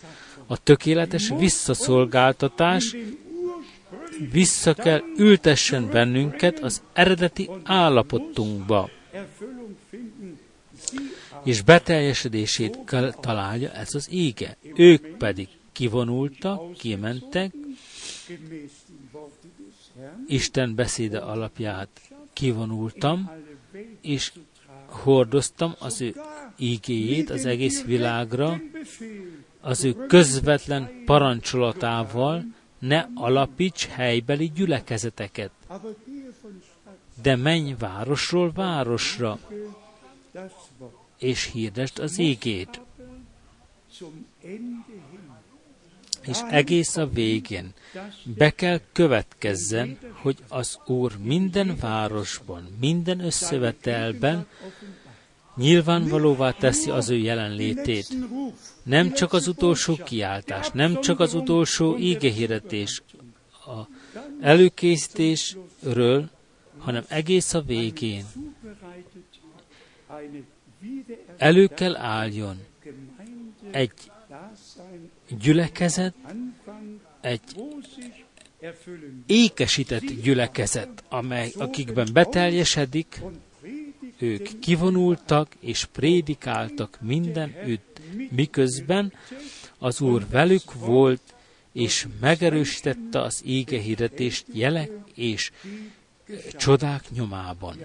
A tökéletes visszaszolgáltatás vissza kell ültessen bennünket az eredeti állapotunkba. És beteljesedését kell találja ez az ége. Ők pedig kivonultak, kimentek, Isten beszéde alapját kivonultam, és hordoztam az ő ígéjét az egész világra, az ő közvetlen parancsolatával, ne alapíts helybeli gyülekezeteket, de menj városról városra, és hirdest az égét. És egész a végén be kell következzen, hogy az Úr minden városban, minden összevetelben nyilvánvalóvá teszi az ő jelenlétét. Nem csak az utolsó kiáltás, nem csak az utolsó ígehirdetés, a előkészítésről, hanem egész a végén. Elő kell álljon egy gyülekezet, egy ékesített gyülekezet, amely akikben beteljesedik, ők kivonultak és prédikáltak mindenütt, miközben az Úr velük volt, és megerősítette az ége hirdetést jelek és csodák nyomában.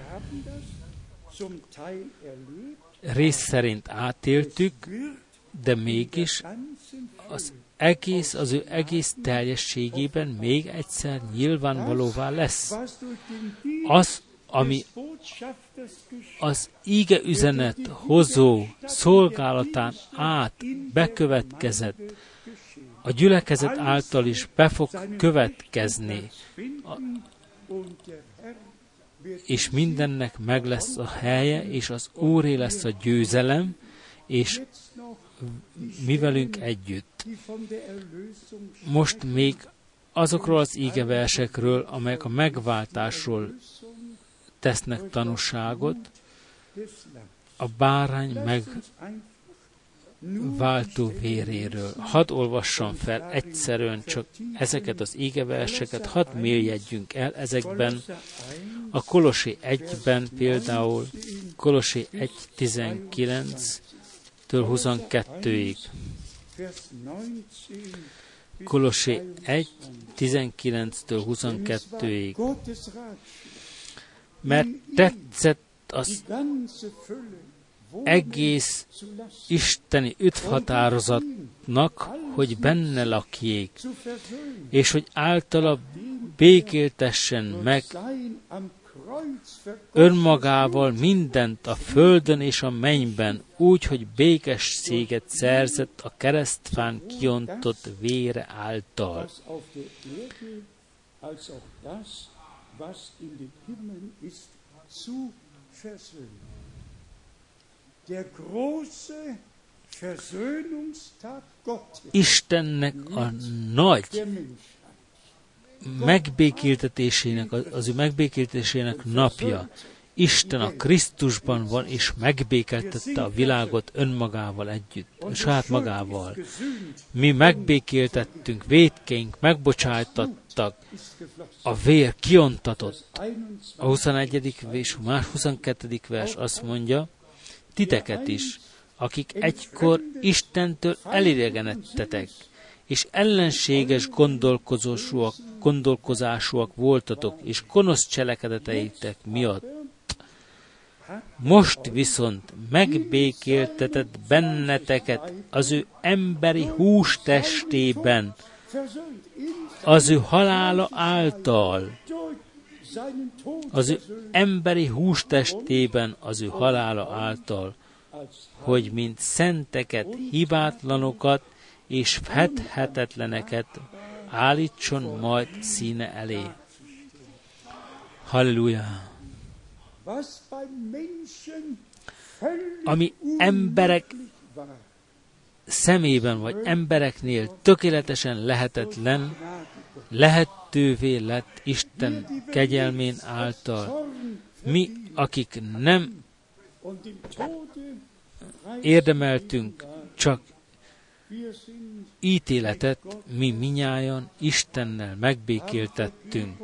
Rész szerint átéltük, de mégis az egész, az ő egész teljességében még egyszer nyilvánvalóvá lesz. Az, ami az íge üzenet hozó szolgálatán át bekövetkezett, a gyülekezet által is be fog következni, és mindennek meg lesz a helye, és az Úré lesz a győzelem, és mi velünk együtt. Most még azokról az ígeversekről, amelyek a megváltásról tesznek tanúságot, a bárány meg váltó véréről. Hadd olvassam fel egyszerűen csak ezeket az égeverseket, hadd mélyedjünk el ezekben. A Kolosé 1-ben például Kolosé 1.19-től 22-ig. Kolosé 1, 19-től 22-ig. Mert tetszett az egész isteni üdvhatározatnak, hogy benne lakjék, és hogy általa békéltessen meg önmagával mindent a földön és a mennyben, úgy, hogy békességet szerzett a keresztfán kiontott vére által. Istennek a nagy megbékéltetésének, az ő megbékéltetésének napja. Isten a Krisztusban van, és megbékeltette a világot önmagával együtt, saját magával. Mi megbékéltettünk, védkeink megbocsájtattak, a vér kiontatott. A 21. és a 22. vers azt mondja, titeket is, akik egykor Istentől elidegenedtetek, és ellenséges gondolkozásúak, gondolkozásúak voltatok, és gonosz cselekedeteitek miatt. Most viszont megbékéltetett benneteket az ő emberi hústestében, az ő halála által, az ő emberi hústestében, az ő halála által, hogy mint szenteket, hibátlanokat és fethetetleneket állítson majd színe elé. Halleluja! Ami emberek szemében vagy embereknél tökéletesen lehetetlen, lehetővé lett Isten kegyelmén által. Mi, akik nem érdemeltünk csak ítéletet, mi minnyájan Istennel megbékéltettünk.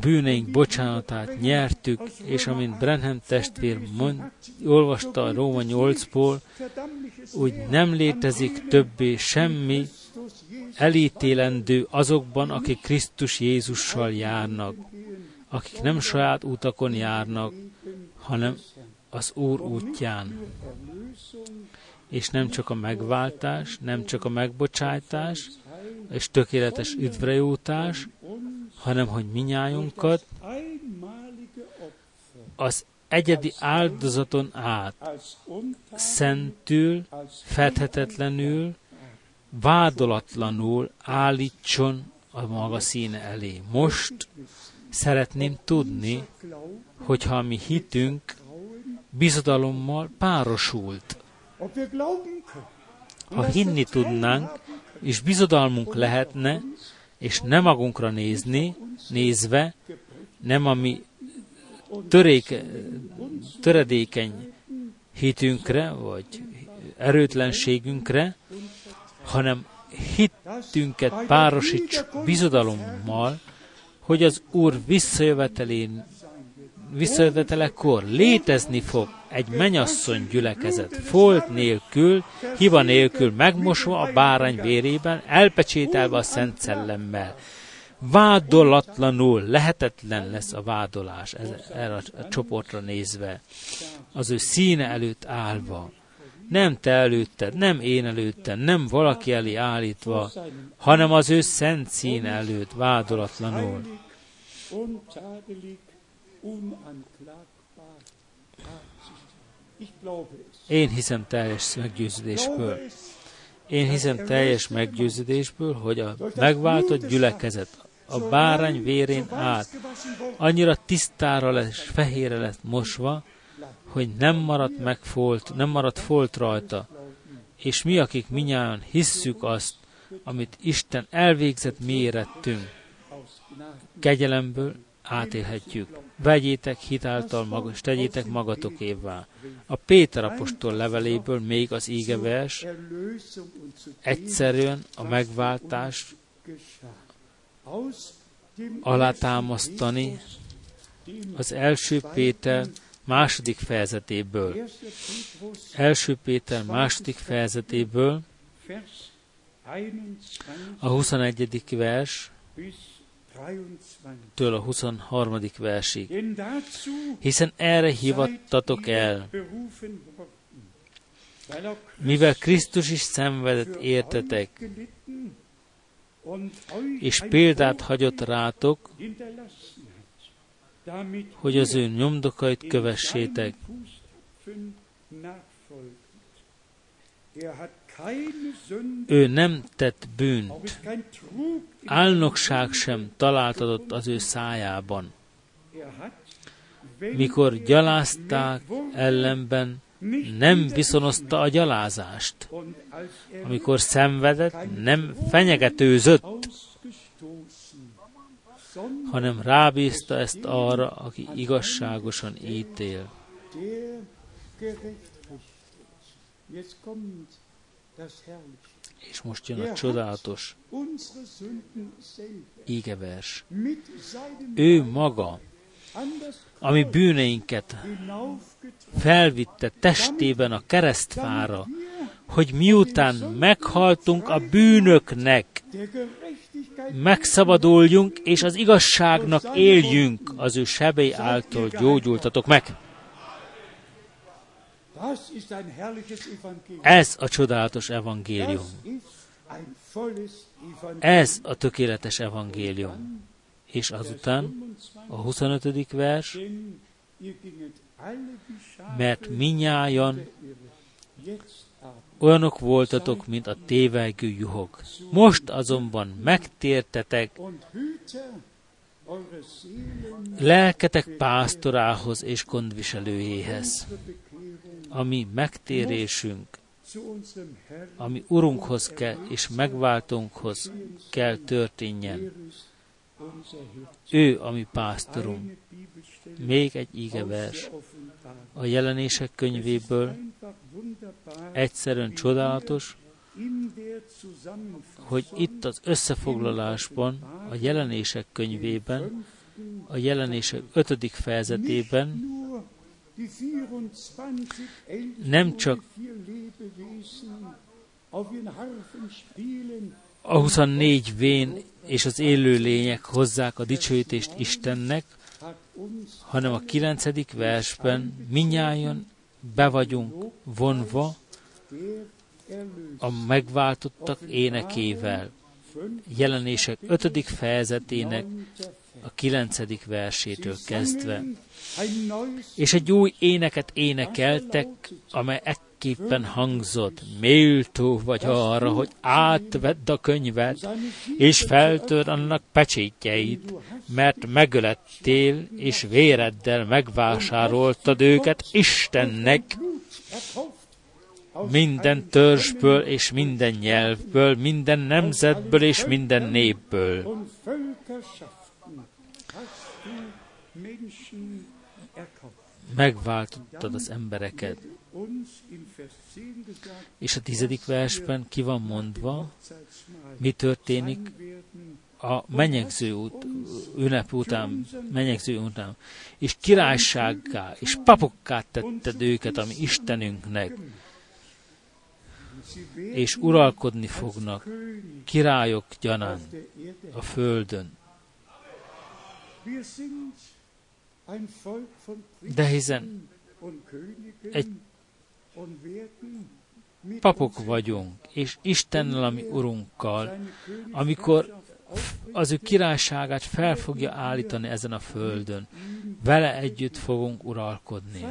Bűneink bocsánatát nyertük, és amint Brenham testvér mond, olvasta a Róma 8-ból, úgy nem létezik többé semmi elítélendő azokban, akik Krisztus Jézussal járnak, akik nem saját utakon járnak, hanem az Úr útján és nem csak a megváltás, nem csak a megbocsájtás, és tökéletes üdvrejútás, hanem hogy minnyájunkat az egyedi áldozaton át szentül, fedhetetlenül, vádolatlanul állítson a maga színe elé. Most szeretném tudni, hogyha mi hitünk bizodalommal párosult, ha hinni tudnánk, és bizodalmunk lehetne, és nem magunkra nézni, nézve, nem a mi töréke, töredékeny hitünkre, vagy erőtlenségünkre, hanem hittünket párosítsuk bizodalommal, hogy az Úr visszajövetelén visszajövetelekor létezni fog egy menyasszony gyülekezet, folt nélkül, hiba nélkül megmosva a bárány vérében, elpecsételve a Szent Szellemmel. Vádolatlanul lehetetlen lesz a vádolás erre a csoportra nézve, az ő színe előtt állva. Nem te előtted, nem én előtted, nem valaki elé állítva, hanem az ő szent színe előtt vádolatlanul én hiszem teljes meggyőződésből. Én hiszem teljes meggyőződésből, hogy a megváltott gyülekezet a bárány vérén át annyira tisztára lesz, fehére lett mosva, hogy nem maradt meg folt, nem maradt folt rajta. És mi, akik minnyáján hisszük azt, amit Isten elvégzett mérettünk, kegyelemből átélhetjük. Vegyétek hitáltal maga, és tegyétek magatokévá. A Péter apostol leveléből még az ígevers egyszerűen a megváltás alátámasztani az első Péter második fejezetéből. Első Péter második fejezetéből a 21. vers től a 23. versig. Hiszen erre hivattatok el, mivel Krisztus is szenvedett értetek, és példát hagyott rátok, hogy az ő nyomdokait kövessétek. Ő nem tett bűnt, álnokság sem találtatott az ő szájában. Mikor gyalázták ellenben, nem viszonozta a gyalázást. Amikor szenvedett, nem fenyegetőzött, hanem rábízta ezt arra, aki igazságosan ítél. És most jön a csodálatos ígevers. Ő maga, ami bűneinket felvitte testében a keresztfára, hogy miután meghaltunk a bűnöknek, megszabaduljunk, és az igazságnak éljünk, az ő sebei által gyógyultatok meg. Ez a csodálatos evangélium. Ez a tökéletes evangélium. És azután a 25. vers, mert minnyájan olyanok voltatok, mint a tévelgő juhok. Most azonban megtértetek, lelketek pásztorához és gondviselőjéhez ami megtérésünk, ami Urunkhoz kell, és megváltónkhoz kell történjen. Ő, ami pásztorunk. Még egy ígevers. A jelenések könyvéből egyszerűen csodálatos, hogy itt az összefoglalásban, a jelenések könyvében, a jelenések ötödik fejezetében nem csak a 24 vén és az élő lények hozzák a dicsőítést Istennek, hanem a 9. versben minnyáján be vagyunk vonva a megváltottak énekével. Jelenések 5. fejezetének a 9. versétől kezdve. és egy új éneket énekeltek, amely ekképpen hangzott. Méltó vagy arra, hogy átvedd a könyvet, és feltör annak pecsétjeit, mert megölettél, és véreddel megvásároltad őket Istennek, minden törzsből és minden nyelvből, minden nemzetből és minden népből megváltottad az embereket. És a tizedik versben ki van mondva, mi történik a menyegző út, ünnep után, menyegző után, és királysággá, és papokká tetted őket, ami Istenünknek, és uralkodni fognak királyok gyanán a földön. De hiszen egy papok vagyunk, és Istennel, ami Urunkkal, amikor az ő királyságát fel fogja állítani ezen a földön. Vele együtt fogunk uralkodni.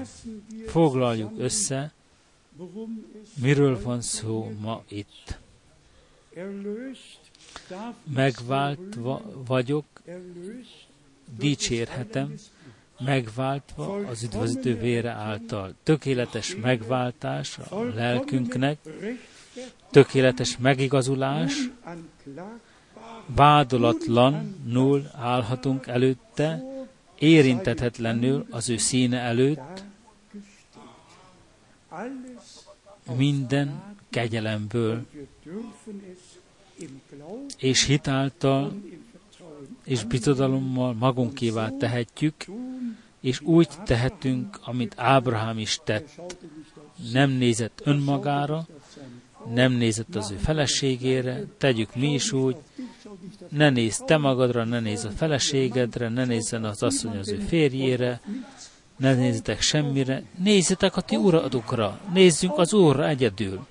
Foglaljuk össze, miről van szó ma itt. Megvált vagyok, dicsérhetem, megváltva az üdvözítő vére által. Tökéletes megváltás a lelkünknek, tökéletes megigazulás, vádolatlanul állhatunk előtte, érintetetlenül az ő színe előtt, minden kegyelemből és hitáltal és bizodalommal magunkévá tehetjük, és úgy tehetünk, amit Ábrahám is tett. Nem nézett önmagára, nem nézett az ő feleségére, tegyük mi is úgy, ne nézz te magadra, ne nézz a feleségedre, ne nézzen az asszony az ő férjére, ne nézzetek semmire, nézzetek a ti uradukra, nézzünk az Úrra egyedül,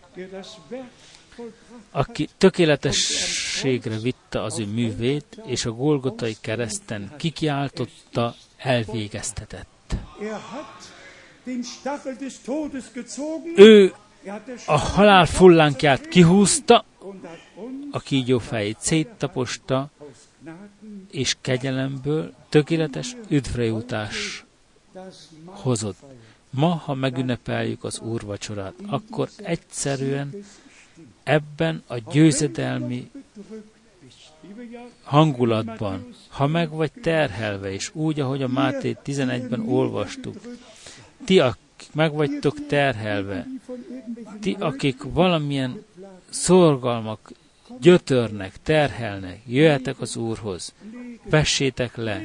aki tökéletességre vitte az ő művét, és a Golgotai kereszten kikiáltotta, elvégeztetett. Ő a halál fullánkját kihúzta, a kígyó fejét széttaposta, és kegyelemből tökéletes üdvrejutás hozott. Ma, ha megünnepeljük az úrvacsorát, akkor egyszerűen ebben a győzedelmi hangulatban, ha meg vagy terhelve, és úgy, ahogy a Máté 11-ben olvastuk, ti, akik meg vagytok terhelve, ti, akik valamilyen szorgalmak gyötörnek, terhelnek, jöhetek az Úrhoz, vessétek le,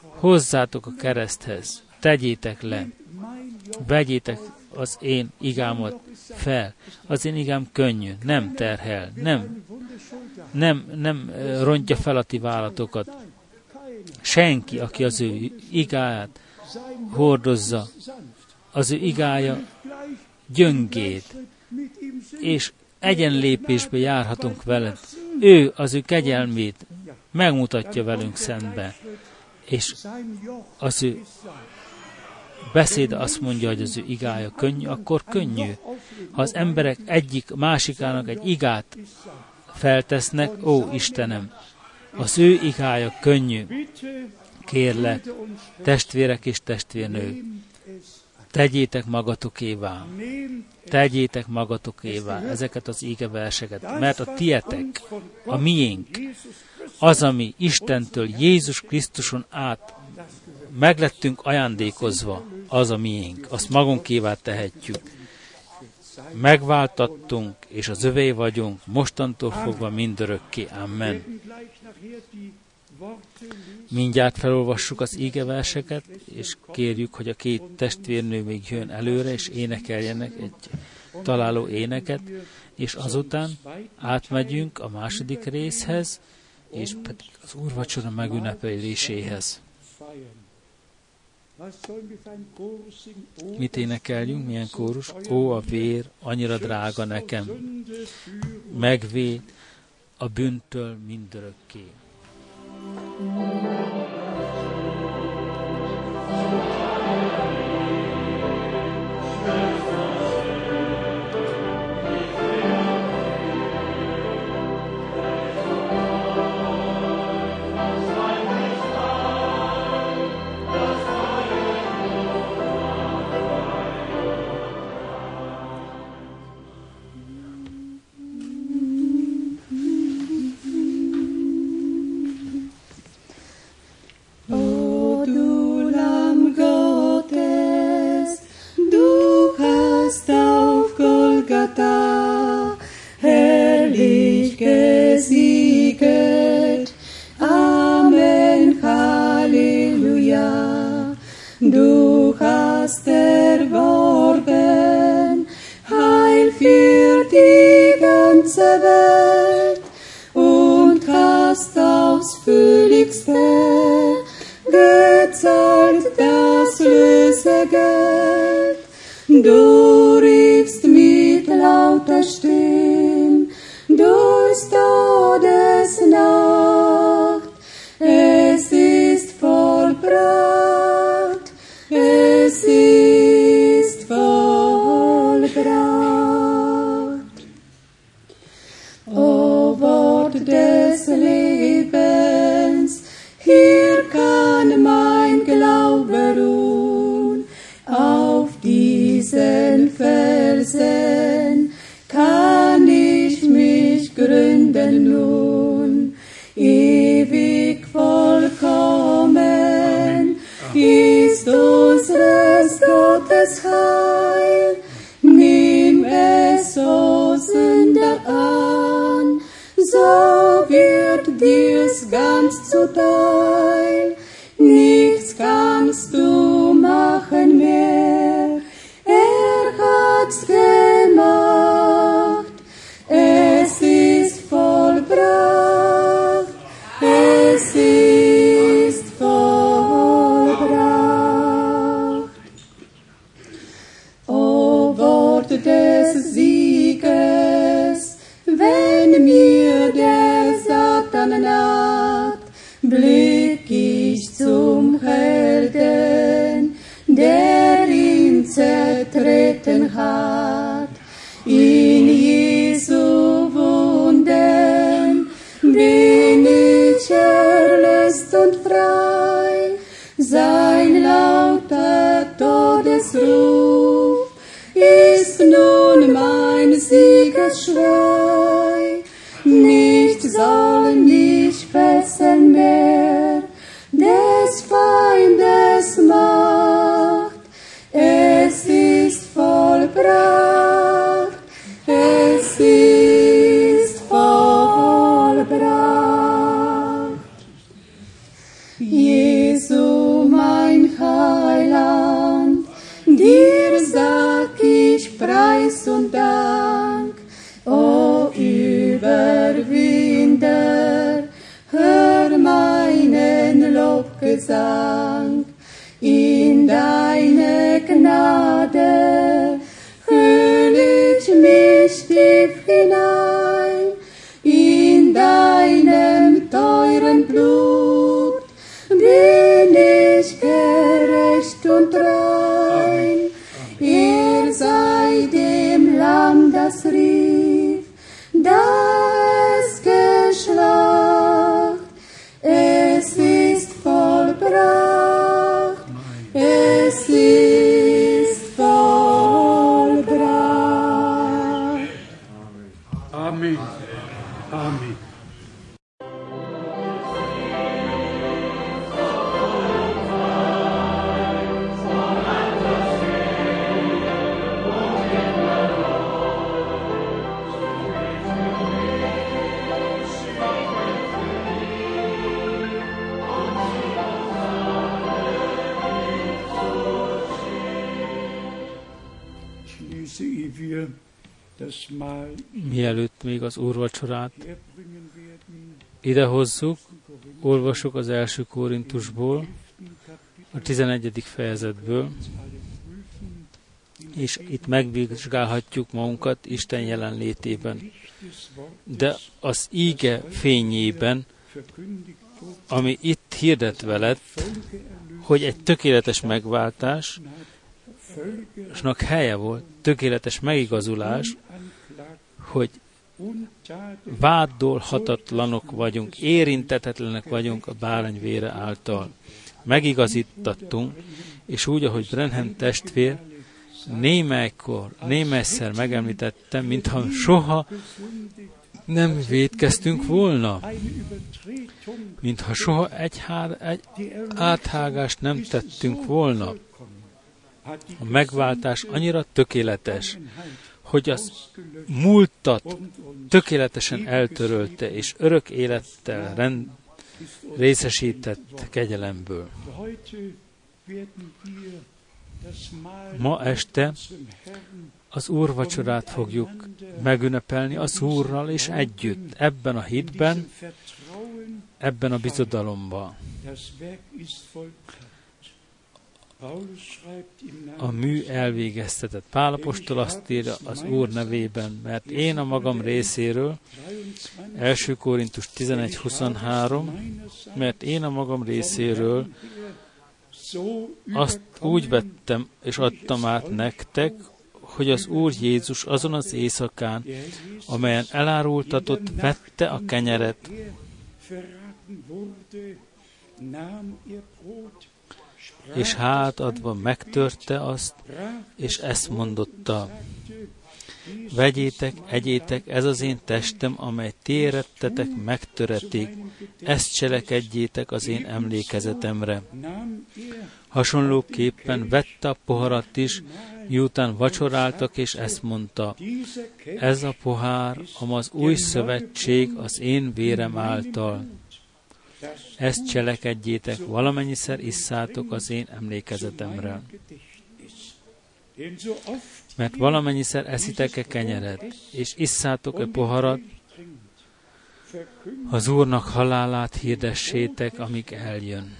hozzátok a kereszthez, tegyétek le, vegyétek az én igámat fel. Az én igám könnyű, nem terhel, nem, nem, nem rontja fel a ti vállatokat. Senki, aki az ő igáját hordozza, az ő igája gyöngét, és egyenlépésbe járhatunk veled. Ő az ő kegyelmét megmutatja velünk szembe, és az ő beszéd azt mondja, hogy az ő igája könnyű, akkor könnyű. Ha az emberek egyik másikának egy igát feltesznek, ó Istenem, az ő igája könnyű. Kérlek, testvérek és testvérnők, tegyétek magatokévá, tegyétek magatokévá ezeket az ígeverseket, mert a tietek, a miénk, az, ami Istentől Jézus Krisztuson át meglettünk ajándékozva, az a miénk, azt magunkévá tehetjük. Megváltattunk, és az övé vagyunk, mostantól fogva mindörökké. Amen. Mindjárt felolvassuk az ígeverseket, és kérjük, hogy a két testvérnő még jön előre, és énekeljenek egy találó éneket, és azután átmegyünk a második részhez, és pedig az úrvacsora megünnepeléséhez. Mit énekeljünk, milyen kórus? Ó, a vér, annyira drága nekem, megvéd a bűntől mindörökké. And high. Lobgesang. In deine Gnade Mielőtt még az úrvacsorát idehozzuk, olvasok az első Korintusból, a 11. fejezetből, és itt megvizsgálhatjuk magunkat Isten jelenlétében. De az íge fényében, ami itt hirdetve lett, hogy egy tökéletes megváltás, Völkernak helye volt, tökéletes megigazulás, hogy vádolhatatlanok vagyunk, érintetetlenek vagyunk a bárány vére által. Megigazítattunk, és úgy, ahogy Brenhem testvér némelykor, némelyszer megemlítettem, mintha soha nem védkeztünk volna, mintha soha egy, hár, egy áthágást nem tettünk volna. A megváltás annyira tökéletes, hogy az múltat tökéletesen eltörölte, és örök élettel rend, részesített kegyelemből. Ma este az úrvacsorát fogjuk megünnepelni az Úrral és együtt, ebben a hitben, ebben a bizodalomban. A mű elvégeztetett. Pálapostól azt írja az Úr nevében, mert én a magam részéről, 23 1. Korintus 11.23, mert én a magam részéről azt úgy vettem és adtam át nektek, hogy az Úr Jézus azon az éjszakán, amelyen elárultatott, vette a kenyeret, és hátadva megtörte azt, és ezt mondotta, Vegyétek, egyétek, ez az én testem, amely ti érettetek, megtöretik. Ezt cselekedjétek az én emlékezetemre. Hasonlóképpen vette a poharat is, miután vacsoráltak, és ezt mondta. Ez a pohár, am az új szövetség az én vérem által. Ezt cselekedjétek, valamennyiszer isszátok az én emlékezetemre. Mert valamennyiszer eszitek-e kenyeret, és isszátok-e poharat, az Úrnak halálát hirdessétek, amíg eljön.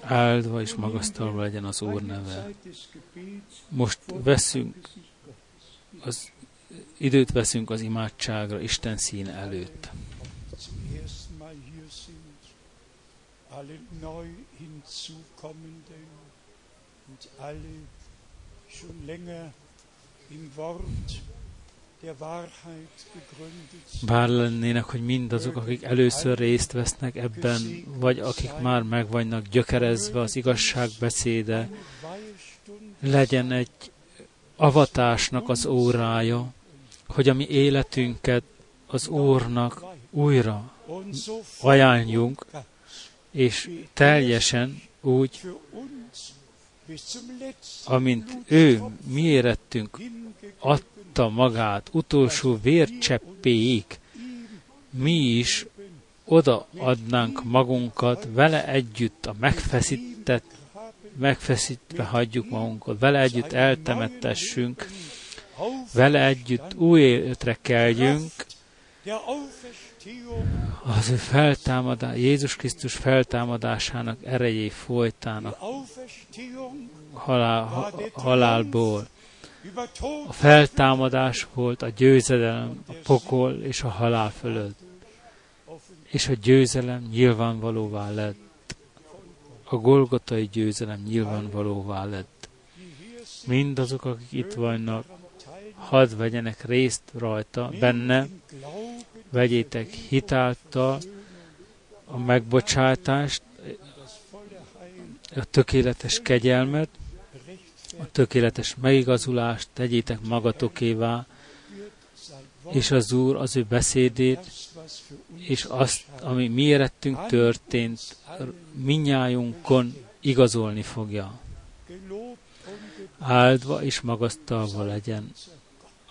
Áldva és magasztalva legyen az Úr neve. Most veszünk, az időt veszünk az imádságra Isten szín előtt. alle neu hinzukommenden und alle bár lennének, hogy mindazok, akik először részt vesznek ebben, vagy akik már meg vannak gyökerezve az igazság beszéde, legyen egy avatásnak az órája, hogy a mi életünket az Úrnak újra ajánljunk, és teljesen úgy, amint ő mi érettünk adta magát utolsó vércseppéig, mi is odaadnánk magunkat vele együtt a megfeszített, megfeszítve hagyjuk magunkat, vele együtt eltemettessünk, vele együtt új életre keljünk, az ő feltámadás, Jézus Krisztus feltámadásának erejé folytának halál, halálból. A feltámadás volt a győzelem, a pokol és a halál fölött. És a győzelem nyilvánvalóvá lett. A golgotai győzelem nyilvánvalóvá lett. Mindazok, akik itt vannak, hadd vegyenek részt rajta, benne, vegyétek hitáltal a megbocsátást, a tökéletes kegyelmet, a tökéletes megigazulást tegyétek magatokévá, és az Úr az ő beszédét, és azt, ami mi érettünk történt, minnyájunkon igazolni fogja. Áldva és magasztalva legyen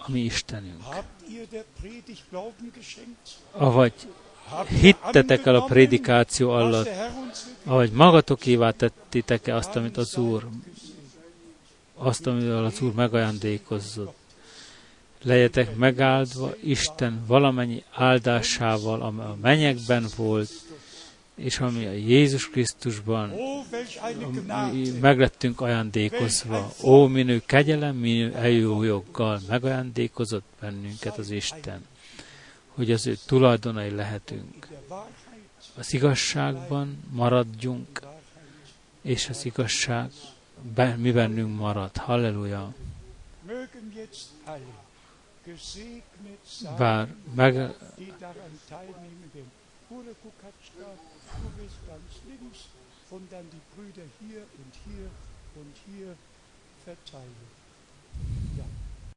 a mi Istenünk. Avagy hittetek el a prédikáció alatt, ahogy magatokévá tettétek-e azt, amit az Úr, azt, amivel az Úr megajándékozott. Legyetek megáldva Isten valamennyi áldásával, ami a menyekben volt, és ami a Jézus Krisztusban meglettünk ajándékozva. Ó, minő kegyelem, minő eljó joggal megajándékozott bennünket az Isten, hogy az ő tulajdonai lehetünk. Az igazságban maradjunk, és az igazság mi bennünk marad. Halleluja! Bár meg, und dann die Brüder hier und hier und hier verteilen. Ja.